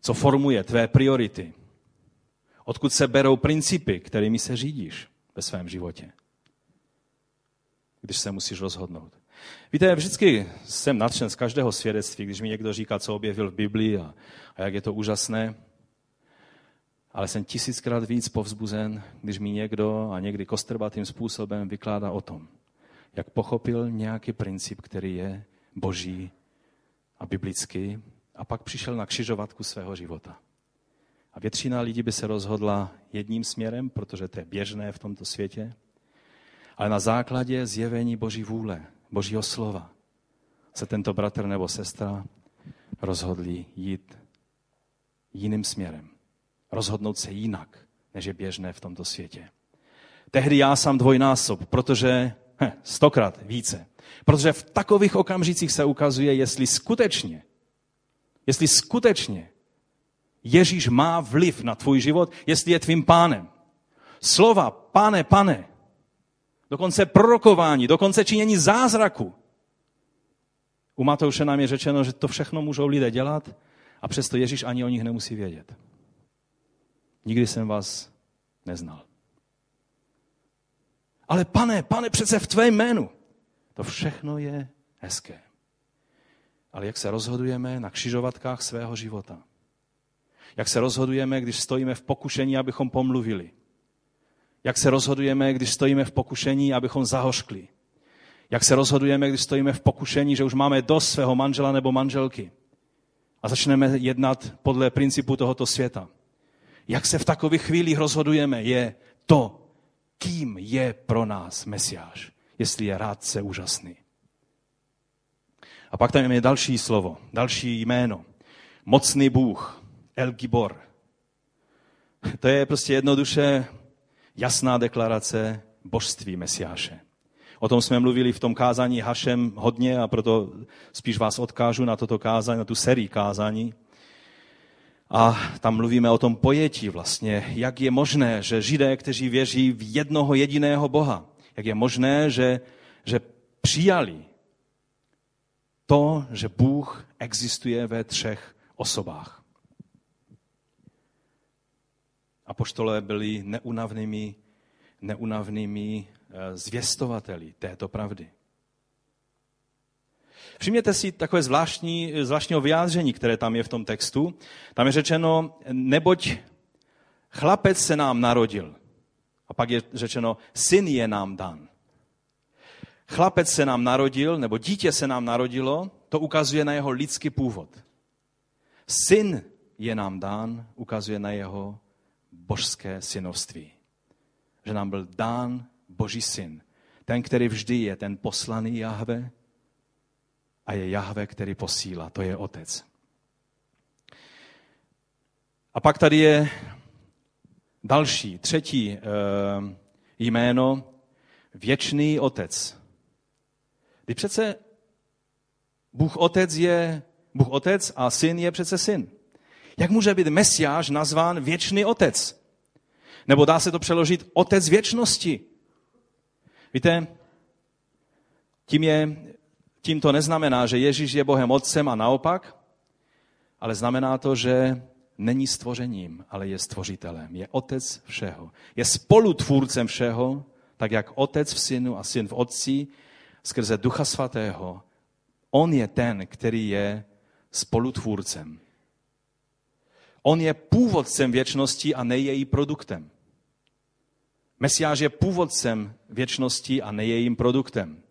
Co formuje tvé priority? Odkud se berou principy, kterými se řídíš ve svém životě? Když se musíš rozhodnout. Víte, vždycky jsem nadšen z každého svědectví, když mi někdo říká, co objevil v Biblii a, a jak je to úžasné. Ale jsem tisíckrát víc povzbuzen, když mi někdo a někdy kostrbatým způsobem vykládá o tom, jak pochopil nějaký princip, který je boží a biblický, a pak přišel na křižovatku svého života. A většina lidí by se rozhodla jedním směrem, protože to je běžné v tomto světě, ale na základě zjevení Boží vůle, Božího slova se tento bratr nebo sestra rozhodli jít jiným směrem. Rozhodnout se jinak, než je běžné v tomto světě. Tehdy já sám dvojnásob, protože he, stokrát více. Protože v takových okamžicích se ukazuje, jestli skutečně, jestli skutečně Ježíš má vliv na tvůj život, jestli je tvým pánem. Slova, pane, pane, dokonce prorokování, dokonce činění zázraku. U Matouše nám je řečeno, že to všechno můžou lidé dělat a přesto Ježíš ani o nich nemusí vědět. Nikdy jsem vás neznal. Ale pane, pane, přece v tvém jménu. To všechno je hezké. Ale jak se rozhodujeme na křižovatkách svého života? Jak se rozhodujeme, když stojíme v pokušení, abychom pomluvili? Jak se rozhodujeme, když stojíme v pokušení, abychom zahořkli? Jak se rozhodujeme, když stojíme v pokušení, že už máme dost svého manžela nebo manželky a začneme jednat podle principu tohoto světa? Jak se v takových chvílích rozhodujeme, je to, kým je pro nás Mesiáš, jestli je rádce úžasný. A pak tam je další slovo, další jméno. Mocný Bůh, El Gibor. To je prostě jednoduše jasná deklarace božství Mesiáše. O tom jsme mluvili v tom kázání Hašem hodně a proto spíš vás odkážu na toto kázání, na tu sérii kázání. A tam mluvíme o tom pojetí vlastně, jak je možné, že židé, kteří věří v jednoho jediného Boha, jak je možné, že, že přijali to, že Bůh existuje ve třech osobách. Apoštole byli neunavnými, neunavnými eh, zvěstovateli této pravdy. Všimněte si takové zvláštní, zvláštního vyjádření, které tam je v tom textu. Tam je řečeno, neboť chlapec se nám narodil. A pak je řečeno, syn je nám dan. Chlapec se nám narodil, nebo dítě se nám narodilo, to ukazuje na jeho lidský původ. Syn je nám dán, ukazuje na jeho božské synovství. Že nám byl dán boží syn. Ten, který vždy je ten poslaný Jahve, a je Jahve, který posílá, to je Otec. A pak tady je další, třetí e, jméno, věčný Otec. Kdy přece Bůh Otec je Bůh Otec a Syn je přece Syn. Jak může být Mesiáš nazván věčný Otec? Nebo dá se to přeložit Otec věčnosti? Víte, tím je tím to neznamená, že Ježíš je Bohem Otcem a naopak, ale znamená to, že není stvořením, ale je stvořitelem. Je otec všeho. Je spolutvůrcem všeho, tak jak otec v synu a syn v otci, skrze Ducha Svatého. On je ten, který je spolutvůrcem. On je původcem věčnosti a ne její produktem. Mesiáš je původcem věčnosti a ne jejím produktem.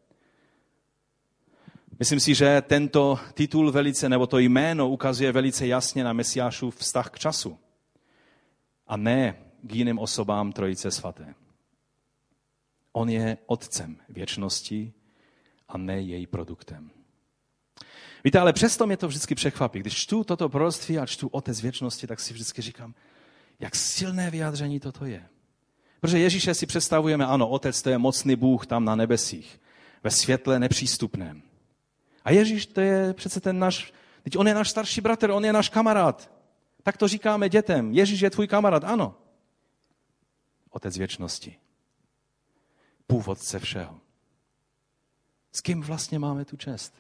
Myslím si, že tento titul velice, nebo to jméno ukazuje velice jasně na Mesiášův vztah k času. A ne k jiným osobám Trojice svaté. On je otcem věčnosti a ne její produktem. Víte, ale přesto mě to vždycky překvapí. Když čtu toto proroctví a čtu Otec věčnosti, tak si vždycky říkám, jak silné vyjádření toto je. Protože Ježíše si představujeme, ano, Otec to je mocný Bůh tam na nebesích, ve světle nepřístupném. A Ježíš to je přece ten náš, teď on je náš starší bratr, on je náš kamarád. Tak to říkáme dětem. Ježíš je tvůj kamarád, ano. Otec věčnosti. Původce všeho. S kým vlastně máme tu čest?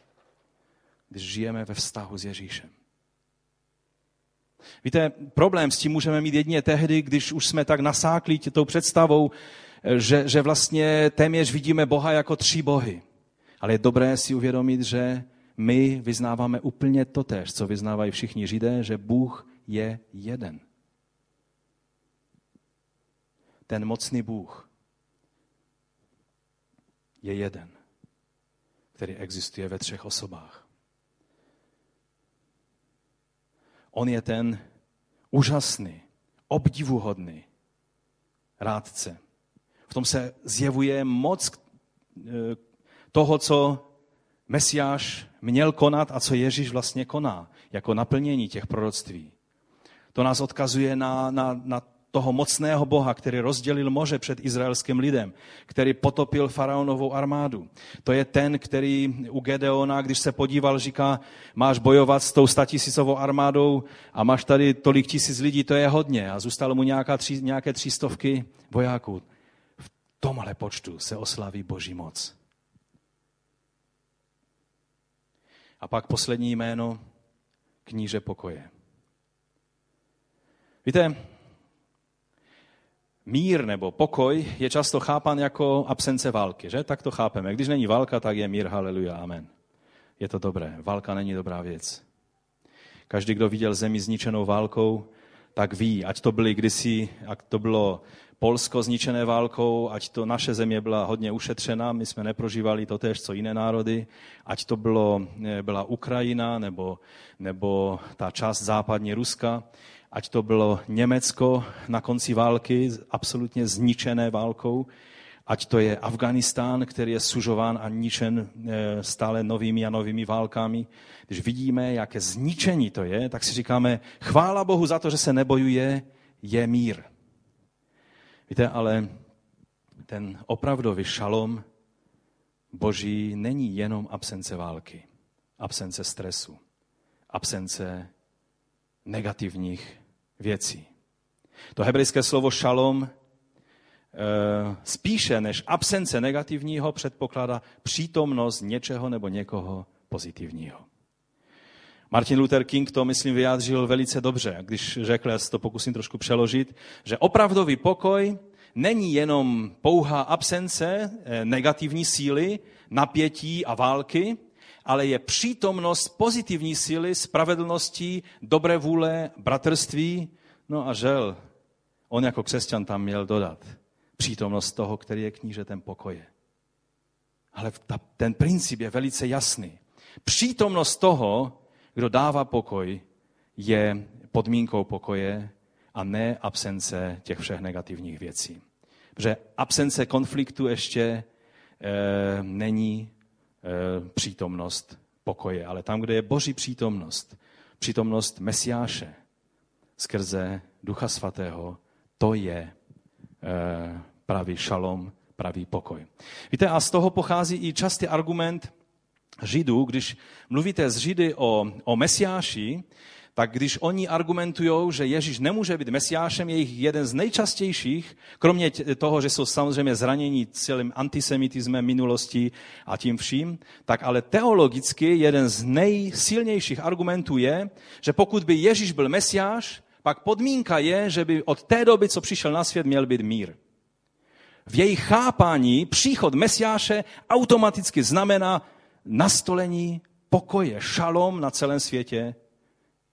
Když žijeme ve vztahu s Ježíšem. Víte, problém s tím můžeme mít jedině tehdy, když už jsme tak nasáklí tou představou, že, že vlastně téměř vidíme Boha jako tři bohy. Ale je dobré si uvědomit, že my vyznáváme úplně totéž, co vyznávají všichni Židé, že Bůh je jeden. Ten mocný Bůh je jeden, který existuje ve třech osobách. On je ten úžasný, obdivuhodný rádce. V tom se zjevuje moc toho, co Mesiáš měl konat a co Ježíš vlastně koná, jako naplnění těch proroctví. To nás odkazuje na, na, na toho mocného Boha, který rozdělil moře před izraelským lidem, který potopil faraonovou armádu. To je ten, který u Gedeona, když se podíval, říká, máš bojovat s tou statisícovou armádou a máš tady tolik tisíc lidí, to je hodně. A zůstalo mu nějaká tři, nějaké třístovky vojáků. V tomhle počtu se oslaví boží moc. A pak poslední jméno, kníže pokoje. Víte, mír nebo pokoj je často chápan jako absence války, že? Tak to chápeme. Když není válka, tak je mír, haleluja, amen. Je to dobré. Válka není dobrá věc. Každý, kdo viděl zemi zničenou válkou, tak ví, ať to byly kdysi, ať to bylo Polsko zničené válkou, ať to naše země byla hodně ušetřena, my jsme neprožívali to tež, co jiné národy, ať to bylo, eh, byla Ukrajina nebo, nebo ta část západní Ruska, ať to bylo Německo na konci války, absolutně zničené válkou, ať to je Afganistán, který je sužován a ničen eh, stále novými a novými válkami. Když vidíme, jaké zničení to je, tak si říkáme, chvála Bohu za to, že se nebojuje, je mír. Víte, ale ten opravdový šalom boží není jenom absence války, absence stresu, absence negativních věcí. To hebrejské slovo šalom eh, spíše než absence negativního předpokládá přítomnost něčeho nebo někoho pozitivního. Martin Luther King to, myslím, vyjádřil velice dobře, když řekl, já to pokusím trošku přeložit, že opravdový pokoj není jenom pouhá absence eh, negativní síly, napětí a války, ale je přítomnost pozitivní síly, spravedlnosti, dobré vůle, bratrství. No a žel, on jako křesťan tam měl dodat přítomnost toho, který je knížetem pokoje. Ale ta, ten princip je velice jasný. Přítomnost toho, kdo dává pokoj, je podmínkou pokoje a ne absence těch všech negativních věcí. Protože absence konfliktu ještě e, není přítomnost pokoje, ale tam, kde je boží přítomnost, přítomnost Mesiáše skrze Ducha Svatého, to je e, pravý šalom, pravý pokoj. Víte, a z toho pochází i častý argument Židů, když mluvíte s Židy o, o Mesiáši, tak když oni argumentují, že Ježíš nemůže být mesiášem, je jich jeden z nejčastějších, kromě toho, že jsou samozřejmě zranění celým antisemitismem minulosti a tím vším, tak ale teologicky jeden z nejsilnějších argumentů je, že pokud by Ježíš byl mesiáš, pak podmínka je, že by od té doby, co přišel na svět, měl být mír. V jejich chápání příchod mesiáše automaticky znamená nastolení pokoje, šalom na celém světě,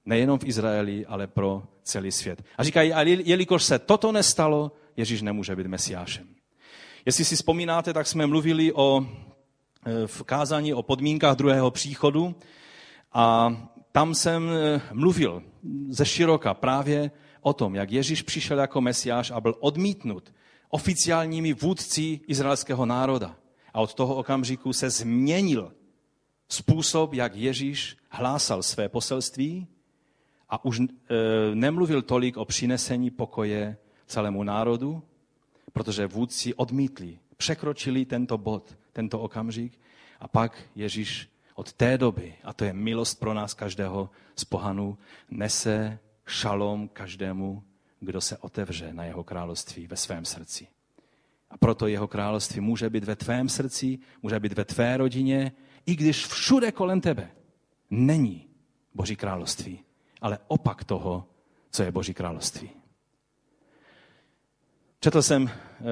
nejenom v Izraeli, ale pro celý svět. A říkají, a jelikož se toto nestalo, Ježíš nemůže být mesiášem. Jestli si vzpomínáte, tak jsme mluvili o, e, v kázání o podmínkách druhého příchodu a tam jsem e, mluvil ze široka právě o tom, jak Ježíš přišel jako mesiáš a byl odmítnut oficiálními vůdci izraelského národa. A od toho okamžiku se změnil způsob, jak Ježíš hlásal své poselství a už e, nemluvil tolik o přinesení pokoje celému národu, protože vůdci odmítli, překročili tento bod, tento okamžik a pak Ježíš od té doby, a to je milost pro nás každého z pohanů, nese šalom každému, kdo se otevře na jeho království ve svém srdci. A proto jeho království může být ve tvém srdci, může být ve tvé rodině, i když všude kolem tebe není Boží království, ale opak toho, co je Boží království. Četl jsem eh,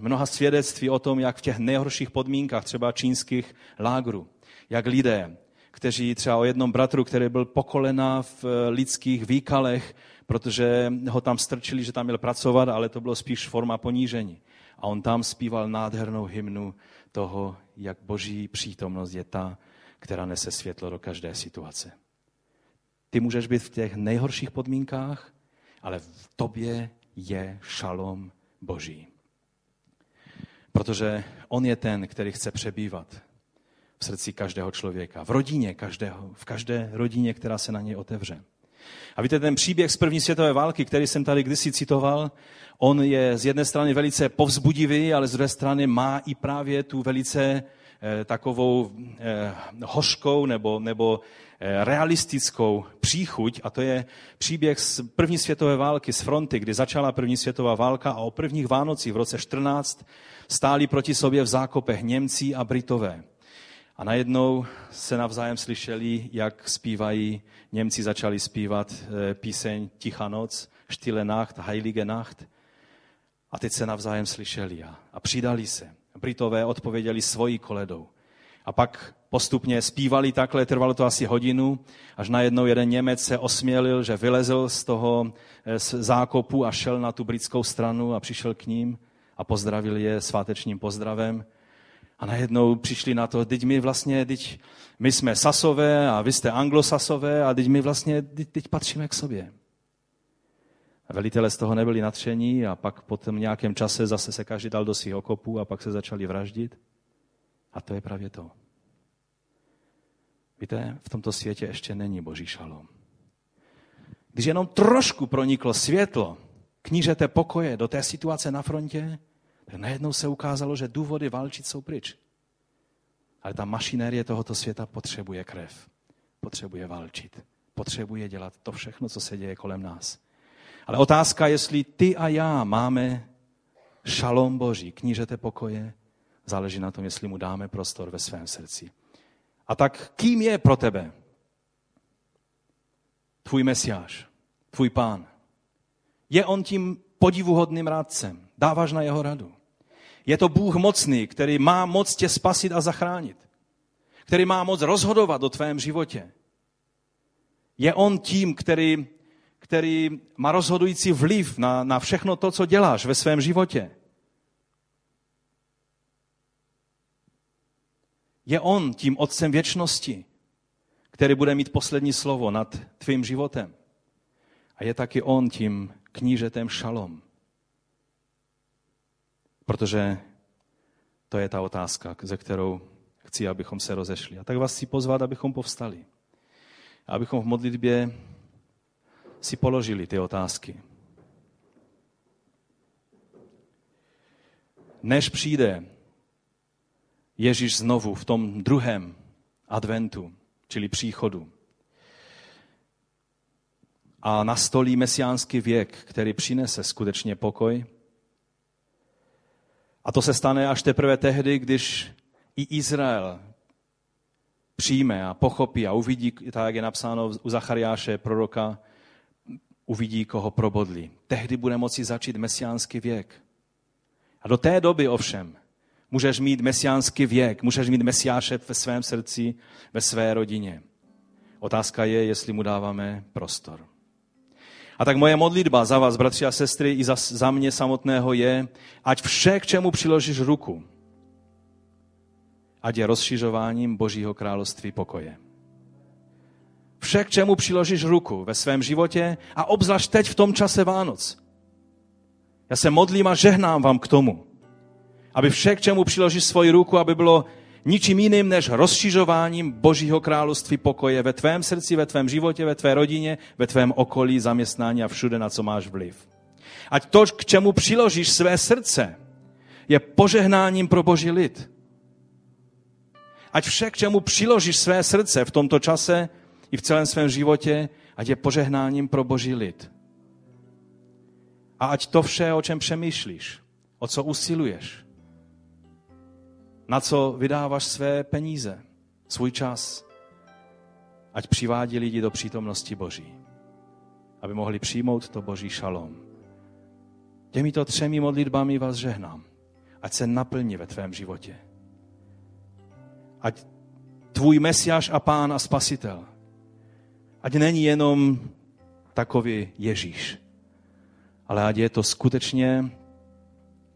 mnoha svědectví o tom, jak v těch nejhorších podmínkách, třeba čínských lágrů, jak lidé, kteří třeba o jednom bratru, který byl pokolena v eh, lidských výkalech, protože ho tam strčili, že tam měl pracovat, ale to bylo spíš forma ponížení. A on tam zpíval nádhernou hymnu toho, jak boží přítomnost je ta, která nese světlo do každé situace. Ty můžeš být v těch nejhorších podmínkách, ale v tobě je šalom boží. Protože on je ten, který chce přebývat v srdci každého člověka, v rodině každého, v každé rodině, která se na něj otevře. A víte, ten příběh z první světové války, který jsem tady kdysi citoval, on je z jedné strany velice povzbudivý, ale z druhé strany má i právě tu velice takovou eh, hořkou nebo, nebo eh, realistickou příchuť a to je příběh z první světové války z fronty, kdy začala první světová válka a o prvních Vánocích v roce 14 stáli proti sobě v zákopech Němci a Britové. A najednou se navzájem slyšeli, jak zpívají, Němci začali zpívat píseň Tichá noc, Stille Nacht, Heilige Nacht. A teď se navzájem slyšeli a, a přidali se. Britové odpověděli svojí koledou. A pak postupně zpívali takhle, trvalo to asi hodinu, až najednou jeden Němec se osmělil, že vylezl z toho z zákopu a šel na tu britskou stranu a přišel k ním a pozdravil je svátečním pozdravem. A najednou přišli na to, teď my vlastně, teď my jsme sasové a vy jste anglosasové a teď my vlastně, teď, teď patříme k sobě. A velitelé z toho nebyli natření a pak po tom nějakém čase zase se každý dal do svých okopů a pak se začali vraždit. A to je právě to. Víte, v tomto světě ještě není boží šalom. Když jenom trošku proniklo světlo knížete pokoje do té situace na frontě, tak najednou se ukázalo, že důvody válčit jsou pryč. Ale ta mašinérie tohoto světa potřebuje krev. Potřebuje válčit. Potřebuje dělat to všechno, co se děje kolem nás. Ale otázka, jestli ty a já máme šalom Boží, knížete pokoje, záleží na tom, jestli mu dáme prostor ve svém srdci. A tak kým je pro tebe tvůj mesiáš, tvůj pán? Je on tím podivuhodným rádcem? Dáváš na jeho radu? Je to Bůh mocný, který má moc tě spasit a zachránit. Který má moc rozhodovat o tvém životě. Je on tím, který, který má rozhodující vliv na, na všechno to, co děláš ve svém životě. Je on tím otcem věčnosti, který bude mít poslední slovo nad tvým životem. A je taky on tím knížetem šalom. Protože to je ta otázka, ze kterou chci, abychom se rozešli. A tak vás chci pozvat, abychom povstali. Abychom v modlitbě si položili ty otázky. Než přijde Ježíš znovu v tom druhém adventu, čili příchodu, a nastolí mesiánský věk, který přinese skutečně pokoj. A to se stane až teprve tehdy, když i Izrael přijme a pochopí a uvidí, tak jak je napsáno u Zachariáše, proroka, uvidí, koho probodli. Tehdy bude moci začít mesiánský věk. A do té doby ovšem můžeš mít mesiánský věk, můžeš mít mesiáše ve svém srdci, ve své rodině. Otázka je, jestli mu dáváme prostor. A tak moje modlitba za vás, bratři a sestry, i za, za mě samotného je, ať vše, k čemu přiložíš ruku, ať je rozšiřováním Božího království pokoje. Vše, k čemu přiložíš ruku ve svém životě a obzvlášť teď v tom čase Vánoc. Já se modlím a žehnám vám k tomu, aby vše, k čemu přiložíš svoji ruku, aby bylo ničím jiným než rozšiřováním Božího království pokoje ve tvém srdci, ve tvém životě, ve tvé rodině, ve tvém okolí, zaměstnání a všude, na co máš vliv. Ať to, k čemu přiložíš své srdce, je požehnáním pro Boží lid. Ať vše, k čemu přiložíš své srdce v tomto čase i v celém svém životě, ať je požehnáním pro Boží lid. A ať to vše, o čem přemýšlíš, o co usiluješ, na co vydáváš své peníze, svůj čas. Ať přivádí lidi do přítomnosti Boží, aby mohli přijmout to Boží šalom. Těmito třemi modlitbami vás žehnám. Ať se naplní ve tvém životě. Ať tvůj mesiáš a pán a spasitel, ať není jenom takový Ježíš, ale ať je to skutečně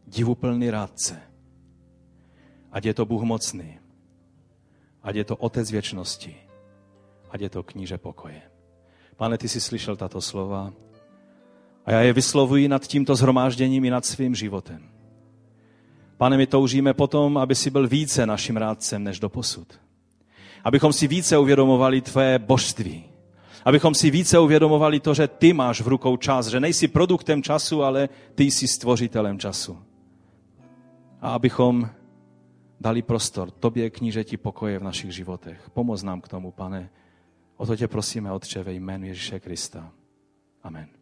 divuplný rádce, Ať je to Bůh mocný. Ať je to Otec věčnosti. Ať je to kníže pokoje. Pane, ty jsi slyšel tato slova a já je vyslovuji nad tímto zhromážděním i nad svým životem. Pane, my toužíme potom, aby si byl více naším rádcem než do posud. Abychom si více uvědomovali tvé božství. Abychom si více uvědomovali to, že ty máš v rukou čas, že nejsi produktem času, ale ty jsi stvořitelem času. A abychom dali prostor tobě, knížeti pokoje v našich životech. Pomoz nám k tomu, pane. O to tě prosíme, Otče, ve jménu Ježíše Krista. Amen.